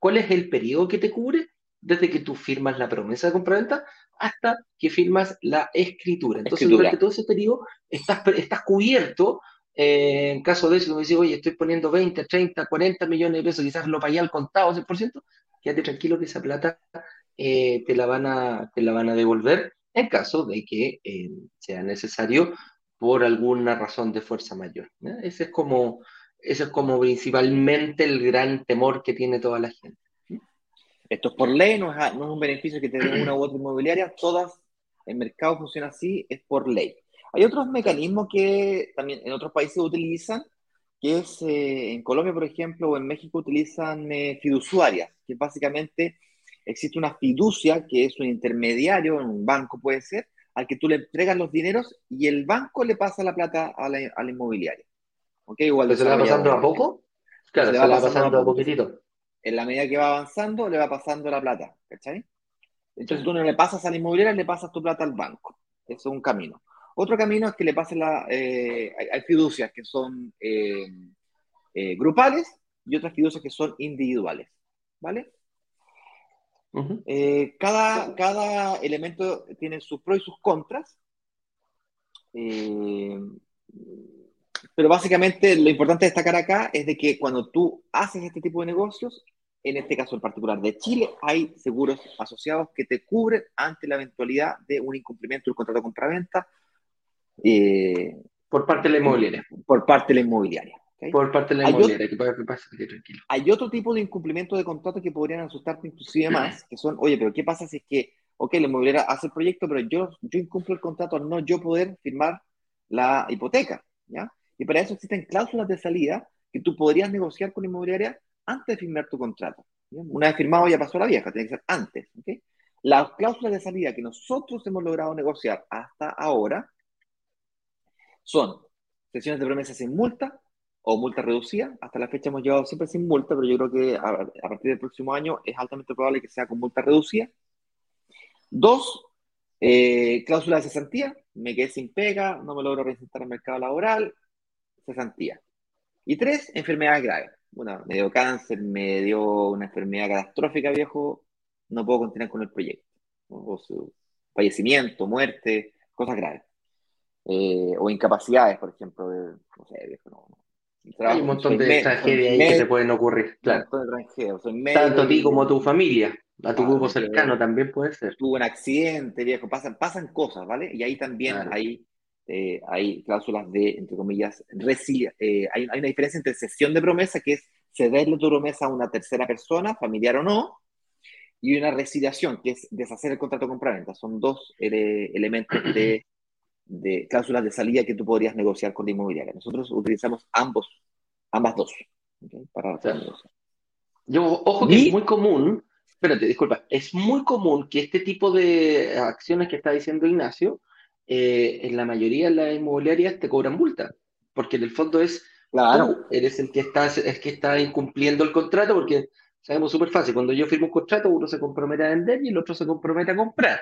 ¿Cuál es el periodo que te cubre? Desde que tú firmas la promesa de compraventa hasta que firmas la escritura. Entonces, durante todo ese periodo estás, estás cubierto. Eh, en caso de eso, me dices, oye, estoy poniendo 20, 30, 40 millones de pesos, quizás lo pagué al contado, 100%, quédate tranquilo que esa plata eh, te, la van a, te la van a devolver en caso de que eh, sea necesario por alguna razón de fuerza mayor. Ese es como, ese es como principalmente el gran temor que tiene toda la gente. Esto es por ley, no es, no es un beneficio que te dé una u otra inmobiliaria, todas, el mercado funciona así, es por ley. Hay otros mecanismos que también en otros países utilizan, que es eh, en Colombia, por ejemplo, o en México utilizan eh, fiduciarias, que básicamente existe una fiducia, que es un intermediario, en un banco puede ser, al que tú le entregas los dineros y el banco le pasa la plata a la, a la inmobiliaria. ¿Ok? Igual ¿Se le va pasando a poco? Claro, se, le va, pasando, a poquitito. En la medida que va avanzando, le va pasando la plata, ¿cachai? Entonces tú no le pasas a la inmobiliaria, le pasas tu plata al banco. Eso es un camino. Otro camino es que le pasen la... Eh, hay, fiducias que son eh, eh, grupales y otras fiducias que son individuales, ¿vale? cada, cada elemento tiene sus pros y sus contras. Pero básicamente lo importante de destacar acá es de que cuando tú haces este tipo de negocios, en este caso en particular de Chile, hay seguros asociados que te cubren ante la eventualidad de un incumplimiento del contrato de compraventa eh, por parte de la inmobiliaria. Por parte de la inmobiliaria. Por parte de la inmobiliaria, que pasa, tranquilo. Hay otro tipo de incumplimiento de contrato que podrían asustarte inclusive más, que son, oye, pero ¿qué pasa si es que, ok, la inmobiliaria hace el proyecto, pero yo, yo incumplo el contrato al no yo poder firmar la hipoteca, ¿ya? Y para eso existen cláusulas de salida que tú podrías negociar con la inmobiliaria antes de firmar tu contrato. Una vez firmado ya pasó la vieja, tiene que ser antes. Las cláusulas de salida que nosotros hemos logrado negociar hasta ahora son sesiones de promesa sin multa o multa reducida. Hasta la fecha hemos llevado siempre sin multa, pero yo creo que a, partir del próximo año es altamente probable que sea con multa reducida. Dos, eh, cláusula de cesantía. Me quedé sin pega, no me logro presentar al mercado laboral, cesantía. Y tres, enfermedades graves. Bueno, me dio cáncer, me dio una enfermedad catastrófica, viejo, no puedo continuar con el proyecto. O su fallecimiento, muerte, cosas graves. Eh, o incapacidades, por ejemplo, de, no sé, Hay un montón de tragedias ahí que te pueden ocurrir, claro. Tanto a ti como a tu familia, a tu grupo cercano también puede ser. Tuvo un accidente, viejo, pasan, pasan cosas, ¿vale? Y ahí también hay, eh, hay cláusulas de, entre comillas, resilia. Eh, hay, hay, una diferencia entre cesión de promesa, que es cederle tu promesa a una tercera persona, familiar o no, y una resiliación, que es deshacer el contrato de compraventa. Son dos elementos de de cláusulas de salida que tú podrías negociar con la inmobiliaria. Nosotros utilizamos ambos, ambas dos. Para Yo, ojo que es muy común, espérate, disculpa, es muy común que este tipo de acciones que está diciendo Ignacio, eh, en la mayoría de las inmobiliarias te cobran multa, porque en el fondo es, claro. eres el que, está, es que está incumpliendo el contrato, porque sabemos súper fácil, cuando yo firmo un contrato, uno se compromete a vender y el otro se compromete a comprar.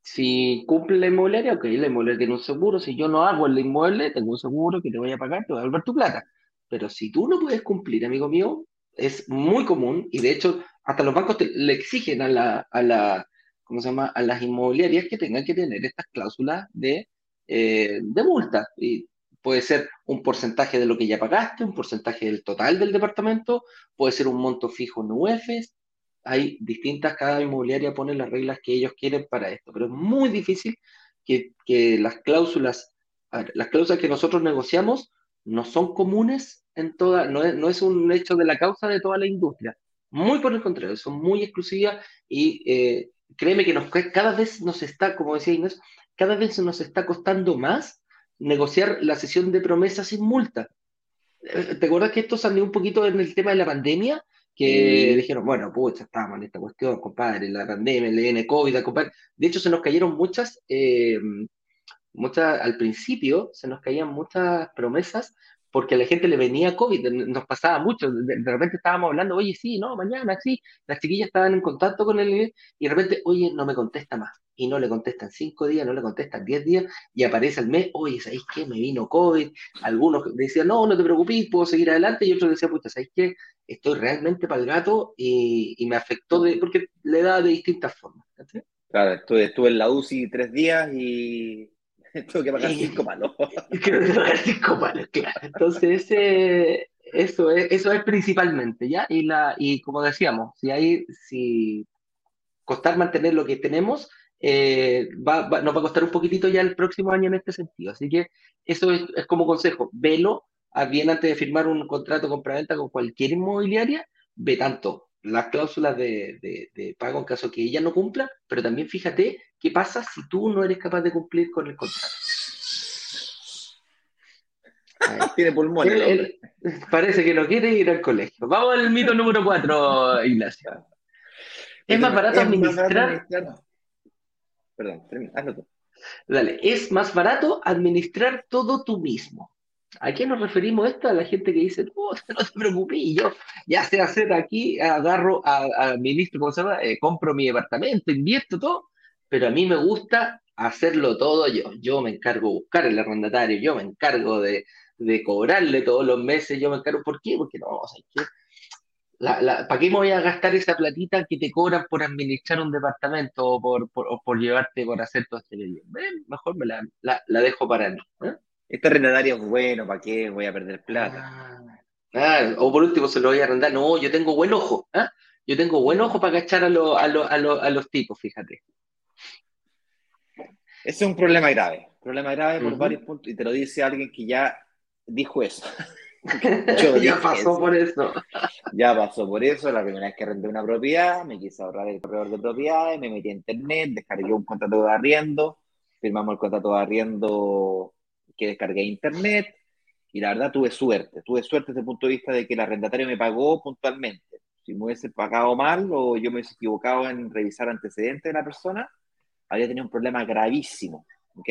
Si cumple la inmobiliaria, ok, la inmobiliaria tiene un seguro. Si yo no hago el inmueble, tengo un seguro que te voy a pagar, te voy a devolver tu plata. Pero si tú no puedes cumplir, amigo mío, es muy común y de hecho hasta los bancos le exigen a la, a la, ¿cómo se llama? A las inmobiliarias que tengan que tener estas cláusulas de, eh, de multa. Y puede ser un porcentaje de lo que ya pagaste, un porcentaje del total del departamento, puede ser un monto fijo en UEFs, hay distintas, cada inmobiliaria pone las reglas que ellos quieren para esto, pero es muy difícil que, las cláusulas, las cláusulas que nosotros negociamos no son comunes en toda, no es, no es un hecho de la causa de toda la industria. Muy por el contrario, son muy exclusivas y eh, créeme que nos, cada vez nos está, como decía Inés, cada vez nos está costando más negociar la sesión de promesas sin multa. Eh, ¿Te acuerdas que esto salió un poquito en el tema de la pandemia? que dijeron, bueno, pucha, estábamos en esta cuestión, compadre, la pandemia, el viene COVID, compadre. De hecho, se nos cayeron muchas, eh, muchas, al principio se nos caían muchas promesas porque a la gente le venía COVID, nos pasaba mucho, de, repente estábamos hablando, oye, sí, no, mañana, sí, las chiquillas estaban en contacto con él y de repente, oye, no me contesta más y no le contestan cinco días, no le contestan diez días, y aparece al mes, oye, ¿sabéis qué? Me vino COVID. Algunos decían, no, no te preocupes, puedo seguir adelante, y otros decían, pucha, ¿sabéis qué? Estoy realmente para el gato y, me afectó de, porque le da de distintas formas. Claro, estuve, estuve en la UCI tres días y tuve que pagar cinco palos. Creo que pagar cinco palos, claro. Entonces, eso, es, eso es principalmente, ¿ya? Y, la, y como decíamos, si hay, si costar mantener lo que tenemos, eh, va, nos va a costar un poquitito ya el próximo año en este sentido. Así que eso es, como consejo, velo bien antes de firmar un contrato de compraventa con cualquier inmobiliaria, ve tanto las cláusulas de, pago en caso que ella no cumpla, pero también fíjate qué pasa si tú no eres capaz de cumplir con el contrato. Tiene pulmones. parece que no quiere ir al colegio. Vamos al mito número cuatro, Ignacio. Es más barato administrar. Perdón, hazlo tú. Dale, es más barato administrar todo tú mismo. ¿A qué nos referimos esto? A la gente que dice, no, te preocupes, yo ya sé hacer aquí, agarro, a, ministro, ¿cómo se llama? Eh, compro mi departamento, invierto todo, pero a mí me gusta hacerlo todo yo. Yo me encargo de buscar el arrendatario, yo me encargo de, cobrarle todos los meses, yo me encargo, ¿por qué? Porque no, o sea, ¿qué? ¿Para qué me voy a gastar esa platita que te cobran por administrar un departamento o por, por, llevarte por hacer todo este video? mejor me la, la, dejo para mí. ¿eh? Este arrendatario es bueno, ¿para qué voy a perder plata? Ah, ah, o por último se lo voy a arrendar. No, yo tengo buen ojo. ¿eh? Yo tengo buen ojo para cachar a, a, a, los tipos, fíjate. Ese es un problema grave. Problema grave por varios puntos. Y te lo dice alguien que ya dijo eso. ya pasó por eso. ya pasó por eso. La primera vez que arrendé una propiedad, me quise ahorrar el corredor de propiedades, me metí a internet, descargué un contrato de arriendo, firmamos el contrato de arriendo que descargué internet. Y la verdad tuve suerte. Tuve suerte desde el punto de vista de que el arrendatario me pagó puntualmente. Si me hubiese pagado mal o yo me hubiese equivocado en revisar antecedentes de la persona, habría tenido un problema gravísimo. ¿Ok?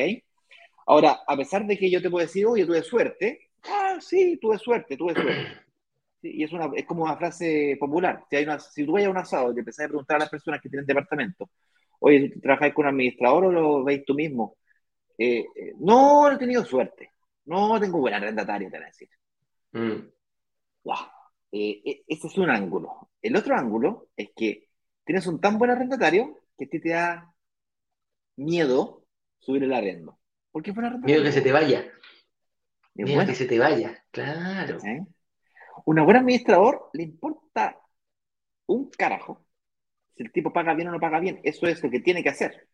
Ahora, a pesar de que yo te puedo decir, oye, tuve suerte, Ah, sí, tuve suerte, tuve suerte. y es, una, es como una frase popular. Si, hay una, si tú vas a un asado y empezás a preguntar a las personas que tienen departamento, oye, ¿trabajáis con un administrador o lo veis tú mismo? Eh, eh, no, he tenido suerte. No tengo buen arrendatario, te voy a decir. Mm. Eh, e, ese es un ángulo. El otro ángulo es que tienes un tan buen arrendatario que a ti te da miedo subir el arrendo. ¿Por qué fue Miedo que se te vaya. Mira que se te vaya, claro. ¿Eh? Una buen administrador le importa un carajo si el tipo paga bien o no paga bien. Eso es lo que tiene que hacer.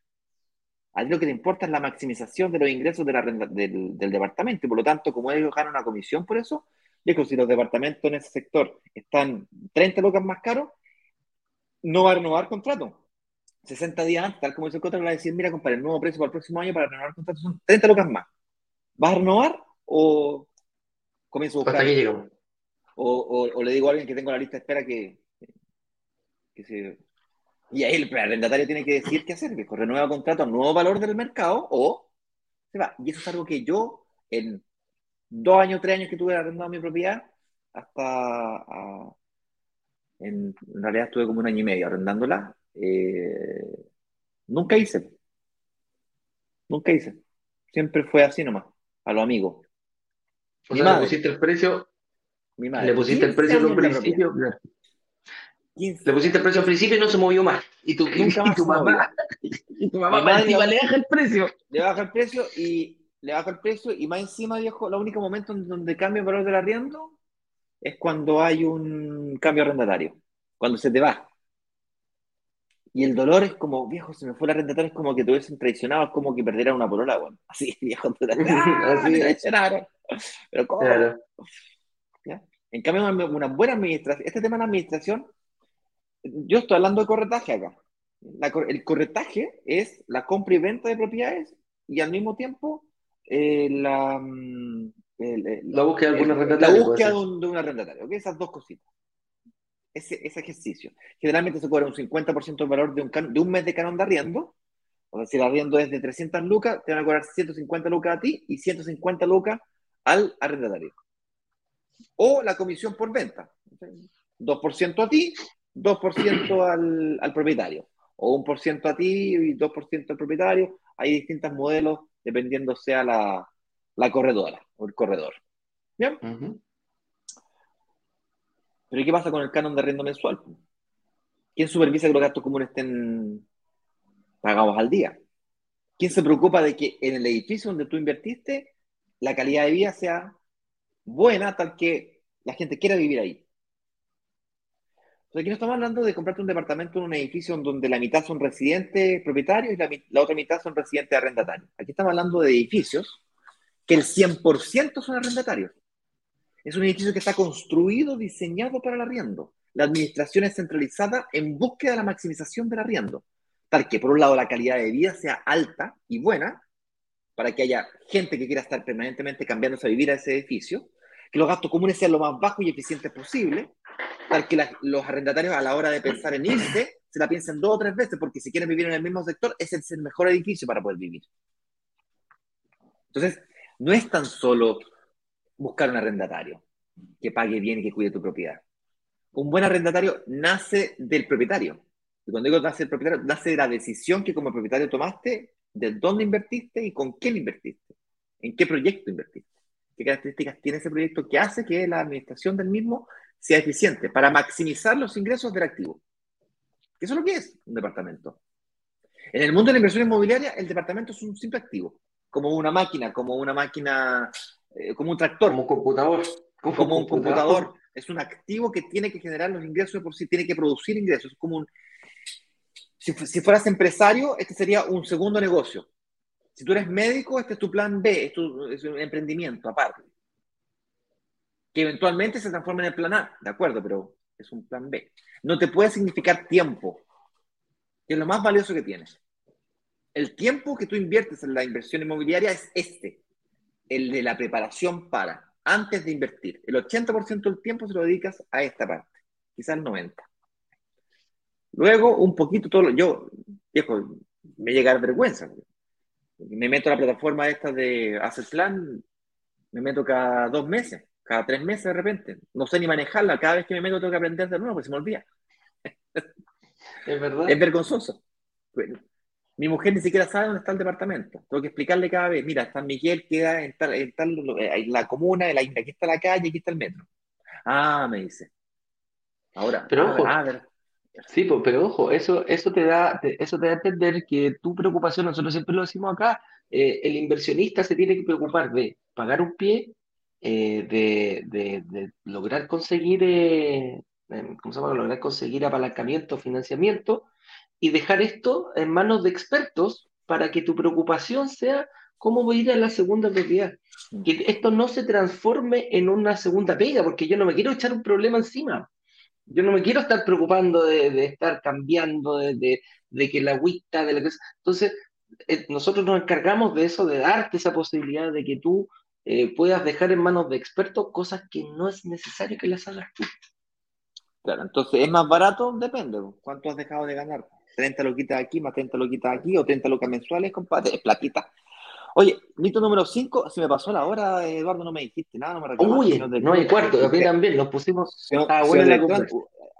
A él lo que le importa es la maximización de los ingresos de la del, departamento. Y por lo tanto, como ellos ganan una comisión por eso, digo, si los departamentos en ese sector están 30 lucas más caros, no va a renovar contrato. 60 días antes, tal como dice el contrato, le va a decir, mira, compadre, el nuevo precio para el próximo año para renovar contrato son 30 lucas más. ¿Vas a renovar? o comienzo a buscar. Hasta aquí llegamos. O, o, le digo a alguien que tengo la lista de espera que, que se... Y ahí el arrendatario tiene que decir qué hacer, que renueva contrato a nuevo valor del mercado o se va. Y eso es algo que yo, en dos años, tres años que tuve arrendado mi propiedad, hasta... en, realidad estuve como un año y medio arrendándola, eh, nunca hice. Nunca hice. Siempre fue así nomás, a los amigos. O sea, le pusiste el precio. Le pusiste el precio en un principio. Le pusiste el precio al principio y no se movió más. Y tu, y tu mamá, y tu mamá, le baja el precio. Le baja el precio y le baja el precio y más encima, viejo, el único momento en donde cambia el valor del arriendo es cuando hay un cambio arrendatario, cuando se te va. Y el dolor es como, viejo, se me fue el arrendatario, es como que te hubiesen traicionado, es como que perdieran una polola, bueno. Así, viejo, te Así traicionaron. Pero ¿cómo? En cambio, una buena administración, este tema de la administración, yo estoy hablando de corretaje acá. el corretaje es la compra y venta de propiedades y al mismo tiempo eh, la, mm, la búsqueda de, la búsqueda de un, de arrendatario. Esas dos cositas. Ese, ese, ejercicio. Generalmente se cobra un 50% del valor de un, de un mes de canon de arriendo. O sea, si el arriendo es de 300 lucas, te van a cobrar 150 lucas a ti y 150 lucas al arrendatario. O la comisión por venta. 2% a ti, 2% al, al propietario. O 1% a ti y 2% al propietario. Hay distintos modelos dependiendo sea la, la corredora o el corredor. ¿Bien? Pero ¿y qué pasa con el canon de arriendo mensual? ¿Quién supervisa que los gastos comunes estén pagados al día? ¿Quién se preocupa de que en el edificio donde tú invertiste la calidad de vida sea buena, tal que la gente quiera vivir ahí. Aquí no estamos hablando de comprarte un departamento en un edificio donde la mitad son residentes propietarios y la, otra mitad son residentes arrendatarios. Aquí estamos hablando de edificios que el 100% son arrendatarios. Es un edificio que está construido, diseñado para el arriendo. la administración es centralizada en búsqueda de la maximización del arriendo, tal que por un lado la calidad de vida sea alta y buena, para que haya gente que quiera estar permanentemente cambiándose a vivir a ese edificio, que los gastos comunes sean lo más bajos y eficientes posible, tal que los arrendatarios a la hora de pensar en irse, se la piensen dos o tres veces, porque si quieren vivir en el mismo sector, es el mejor edificio para poder vivir. Entonces, no es tan solo buscar un arrendatario que pague bien y que cuide tu propiedad. Un buen arrendatario nace del propietario. Y cuando digo nace del propietario, nace de la decisión que como propietario tomaste de dónde invertiste y con quién invertiste, en qué proyecto invertiste, qué características tiene ese proyecto que hace que la administración del mismo sea eficiente para maximizar los ingresos del activo. Eso es lo que es un departamento. En el mundo de la inversión inmobiliaria, el departamento es un simple activo, como una máquina, como una máquina, eh, como un tractor. Como un computador. Como, un computador. Es un activo que tiene que generar los ingresos por sí, tiene que producir ingresos. Es como un, si, fueras empresario, este sería un segundo negocio. Si tú eres médico, este es tu plan B, es, un emprendimiento aparte. Que eventualmente se transforma en el plan A, de acuerdo, pero es un plan B. No te puede significar tiempo, que es lo más valioso que tienes. El tiempo que tú inviertes en la inversión inmobiliaria es este, el de la preparación para, antes de invertir. El 80% del tiempo se lo dedicas a esta parte, quizás el 90%. Luego, un poquito, todo yo, viejo, me llega a vergüenza. Me meto a la plataforma esta de hacer plan, me meto cada dos meses, cada tres meses de repente. No sé ni manejarla, cada vez que me meto tengo que aprender de nuevo, porque se me olvida. Es verdad. Es vergonzoso. mi mujer ni siquiera sabe dónde está el departamento. Tengo que explicarle cada vez, mira, San Miguel queda en, tal, en, tal, en la comuna, en la, aquí está la calle, aquí está el metro. Ah, me dice. Ahora, pero a ver, Sí, pero ojo, eso, eso, te da, eso te da a entender que tu preocupación, nosotros siempre lo decimos acá, eh, el inversionista se tiene que preocupar de pagar un pie, eh, de, lograr conseguir, eh, ¿cómo se llama? Lograr conseguir apalancamiento, financiamiento, y dejar esto en manos de expertos para que tu preocupación sea cómo voy a ir a la segunda propiedad. Que esto no se transforme en una segunda pega, porque yo no me quiero echar un problema encima. Yo no me quiero estar preocupando de, estar cambiando, de, que la agüita, de la que... Entonces, eh, nosotros nos encargamos de eso, de darte esa posibilidad de que tú eh, puedas dejar en manos de expertos cosas que no es necesario que las hagas tú. Claro, entonces, ¿es más barato? Depende. ¿Cuánto has dejado de ganar? ¿30 lo quitas aquí, más 30 lo quitas aquí, o 30 lucas mensuales, compadre? Es platita. Oye, mito número 5, se me pasó la hora, Eduardo, no me dijiste nada, no me. Uy, no hay cuarto, a mí también, nos pusimos ah, bueno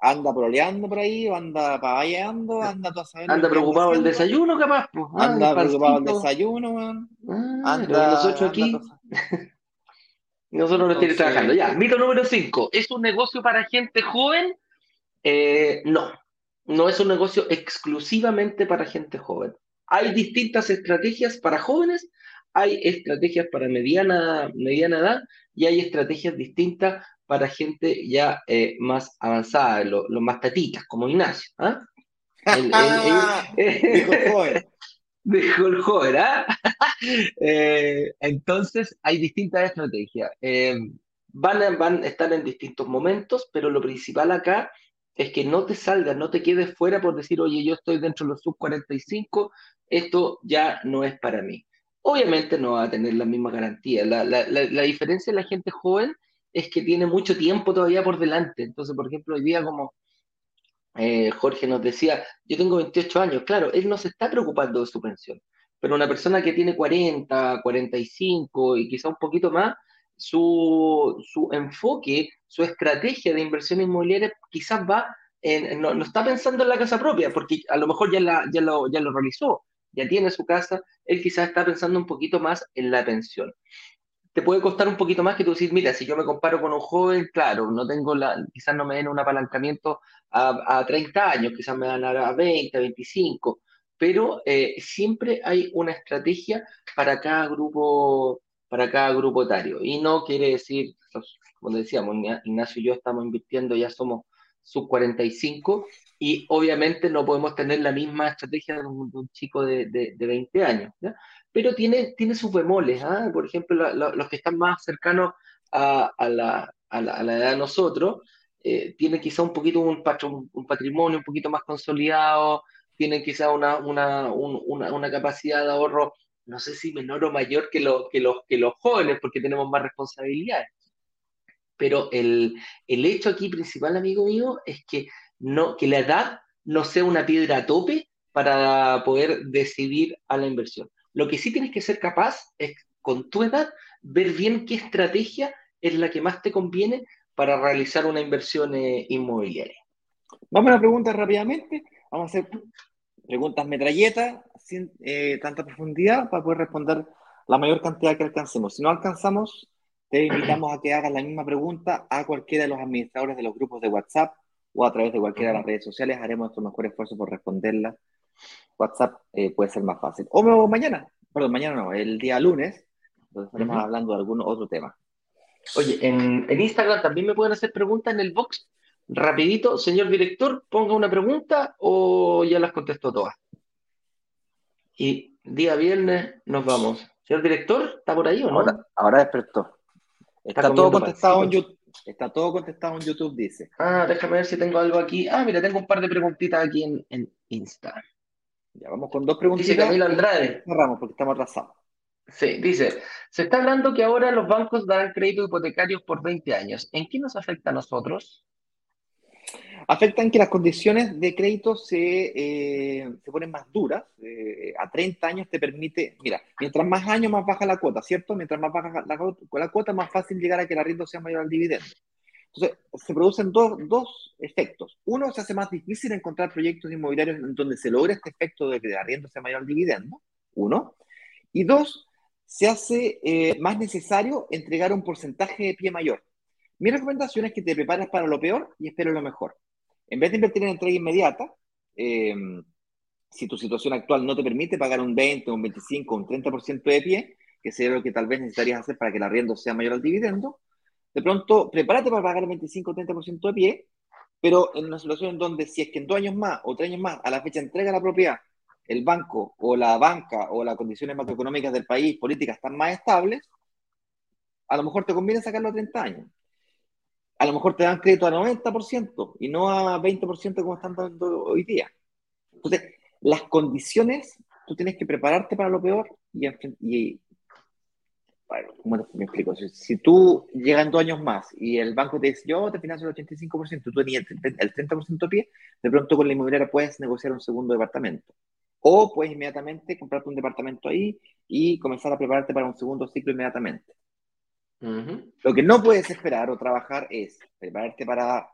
Anda proleando por ahí, anda pavallando, anda todo Anda preocupado el desayuno, capaz. Pues. anda preocupado el desayuno, man. Ah, anda, nosotros aquí. Nosotros no estamos trabajando. Ya, mito número 5. ¿Es un negocio para gente joven? Eh, no, no es un negocio exclusivamente para gente joven. Hay distintas estrategias para jóvenes hay estrategias para mediana, mediana edad y hay estrategias distintas para gente ya eh, más avanzada, los más tatitas, como Ignacio. ¿ah? dijo el joven. Dijo el joven, ¿ah? Eh, entonces, hay distintas estrategias. Eh, van, a, van estar en distintos momentos, pero lo principal acá es que no te salgas, no te quedes fuera por decir, oye, yo estoy dentro de los sub 45, esto ya no es para mí obviamente no va a tener la misma garantía. La, diferencia de la gente joven es que tiene mucho tiempo todavía por delante. Entonces, por ejemplo, hoy día como eh, Jorge nos decía, yo tengo 28 años, claro, él no se está preocupando de su pensión, pero una persona que tiene 40, 45 y quizá un poquito más, su, enfoque, su estrategia de inversión inmobiliaria quizás va, en, no, está pensando en la casa propia, porque a lo mejor ya, ya, lo, ya lo realizó, ya tiene su casa, él quizás está pensando un poquito más en la pensión. Te puede costar un poquito más que tú decir, mira, si yo me comparo con un joven, claro, no tengo la, quizás no me den un apalancamiento a, a 30 años, quizás me dan a 20, 25, pero eh, siempre hay una estrategia para cada grupo, para cada grupo etario. Y no quiere decir, como decíamos, Ignacio y yo estamos invirtiendo, ya somos sub 45, y obviamente no podemos tener la misma estrategia de un, chico de, de, 20 años, pero tiene, tiene sus bemoles, ¿ah? por ejemplo, los que están más cercanos a, a, la, a, la, edad de nosotros, eh, tienen quizá un poquito un, un, patrimonio un poquito más consolidado, tienen quizá una, una, una, capacidad de ahorro, no sé si menor o mayor que, lo, que, los, que los jóvenes, porque tenemos más responsabilidades. Pero el, el hecho aquí principal, amigo mío, es que, no, que la edad no sea una piedra a tope para poder decidir a la inversión. Lo que sí tienes que ser capaz es, con tu edad, ver bien qué estrategia es la que más te conviene para realizar una inversión eh, inmobiliaria. Vamos a la pregunta rápidamente. Vamos a hacer preguntas metralletas sin eh, tanta profundidad para poder responder la mayor cantidad que alcancemos. Si no alcanzamos, te invitamos a que hagas la misma pregunta a cualquiera de los administradores de los grupos de WhatsApp o a través de cualquiera de las redes sociales. Haremos nuestro mejor esfuerzo por responderla. WhatsApp eh, puede ser más fácil. O mañana, perdón, mañana no, el día lunes, donde estaremos hablando de algún otro tema. Oye, en, en, Instagram también me pueden hacer preguntas en el box. Rapidito, señor director, ponga una pregunta o ya las contesto todas. Y día viernes nos vamos. Señor director, ¿está por ahí o no? Ahora, despertó. Está, todo contestado en YouTube. Está todo contestado en YouTube, dice. Ah, déjame ver si tengo algo aquí. Ah, mira, tengo un par de preguntitas aquí en, en Insta. Ya vamos con dos preguntitas. Dice Camilo Andrade. Cerramos porque estamos atrasados. Sí, dice, se está hablando que ahora los bancos darán crédito hipotecarios por 20 años. ¿En qué nos afecta a nosotros? Afecta en que las condiciones de crédito se, eh, se ponen más duras. Eh, a 30 años te permite, mira, mientras más años más baja la cuota, ¿cierto? Mientras más baja la, la cuota, más fácil llegar a que el arriendo sea mayor al dividendo. Entonces, se producen dos, dos, efectos. Uno, se hace más difícil encontrar proyectos inmobiliarios en donde se logre este efecto de que el arriendo sea mayor al dividendo. Uno. Y dos, se hace eh, más necesario entregar un porcentaje de pie mayor. Mi recomendación es que te prepares para lo peor y esperes lo mejor. En vez de invertir en entrega inmediata, em, si tu situación actual no te permite pagar un 20, un 25, un 30% de pie, que sería lo que tal vez necesitarías hacer para que el arriendo sea mayor al dividendo, de pronto prepárate para pagar el 25 o 30% de pie, pero en una situación en donde si es que en dos años más o tres años más a la fecha entrega la propiedad el banco o la banca o las condiciones macroeconómicas del país, políticas, están más estables, a lo mejor te conviene sacarlo a 30 años. A lo mejor te dan crédito a 90% y no a 20% como están dando hoy día. Entonces, las condiciones, tú tienes que prepararte para lo peor y, y ¿cómo me explico? Si, tú llegas dos años más y el banco te dice, yo te financio el 85%, tú tenías el 30% de pie, de pronto con la inmobiliaria puedes negociar un segundo departamento. O puedes inmediatamente comprarte un departamento ahí y comenzar a prepararte para un segundo ciclo inmediatamente. Lo que no puedes esperar o trabajar es prepararte para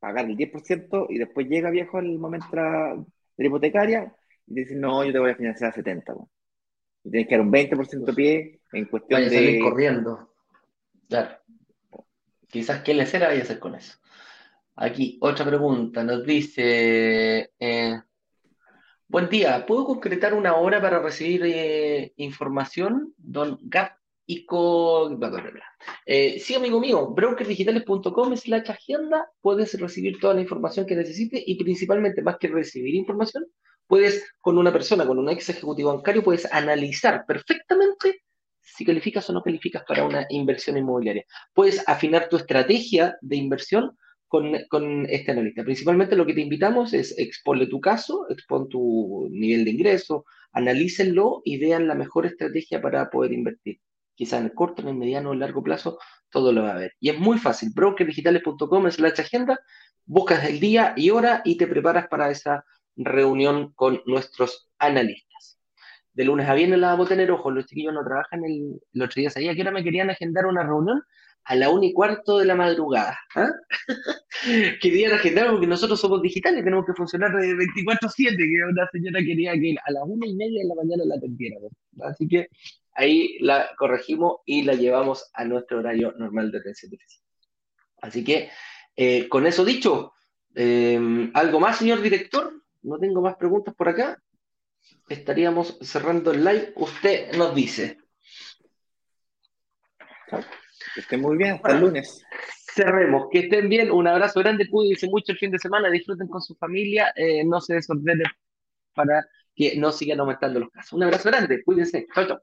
pagar el 10% y después llega viejo el momento de la hipotecaria y dices, no, yo te voy a financiar a 70%. Y tienes que dar un 20% de pie en cuestión de... salir corriendo. Claro. Quizás qué le será vaya a hacer con eso. Aquí, otra pregunta. Nos dice... Eh, Buen día, ¿puedo concretar una hora para recibir eh, información? Don Gap Ico... Eh, sí, amigo mío, brokersdigitales.com slash agenda, puedes recibir toda la información que necesites y principalmente, más que recibir información, puedes, con una persona, con un ex ejecutivo bancario, puedes analizar perfectamente si calificas o no calificas para una inversión inmobiliaria. Puedes afinar tu estrategia de inversión con, este analista. Principalmente lo que te invitamos es exponle tu caso, expon tu nivel de ingreso, analícenlo y vean la mejor estrategia para poder invertir. Quizá en el corto, en el mediano o en el largo plazo, todo lo va a ver. Y es muy fácil, brokerdigitales.com es la agenda, buscas el día y hora y te preparas para esa reunión con nuestros analistas. De lunes a viernes la vamos a tener, ojo, los chiquillos no trabajan el, los otro día sabía que ahora me querían agendar una reunión a la una y cuarto de la madrugada. ¿ah? Querían agendar porque nosotros somos digitales, tenemos que funcionar de 24-7, que una señora quería que a las una y media de la mañana la atendiéramos. Así que ahí la corregimos y la llevamos a nuestro horario normal de atención Así que, eh, con eso dicho, eh, ¿algo más, señor director? No tengo más preguntas por acá. Estaríamos cerrando el live. Usted nos dice. Que estén muy bien, hasta el lunes. Cerremos, que estén bien, un abrazo grande, cuídense mucho el fin de semana, disfruten con su familia, eh, no se desordenen para que no sigan aumentando los casos. Un abrazo grande, cuídense, chao, chao.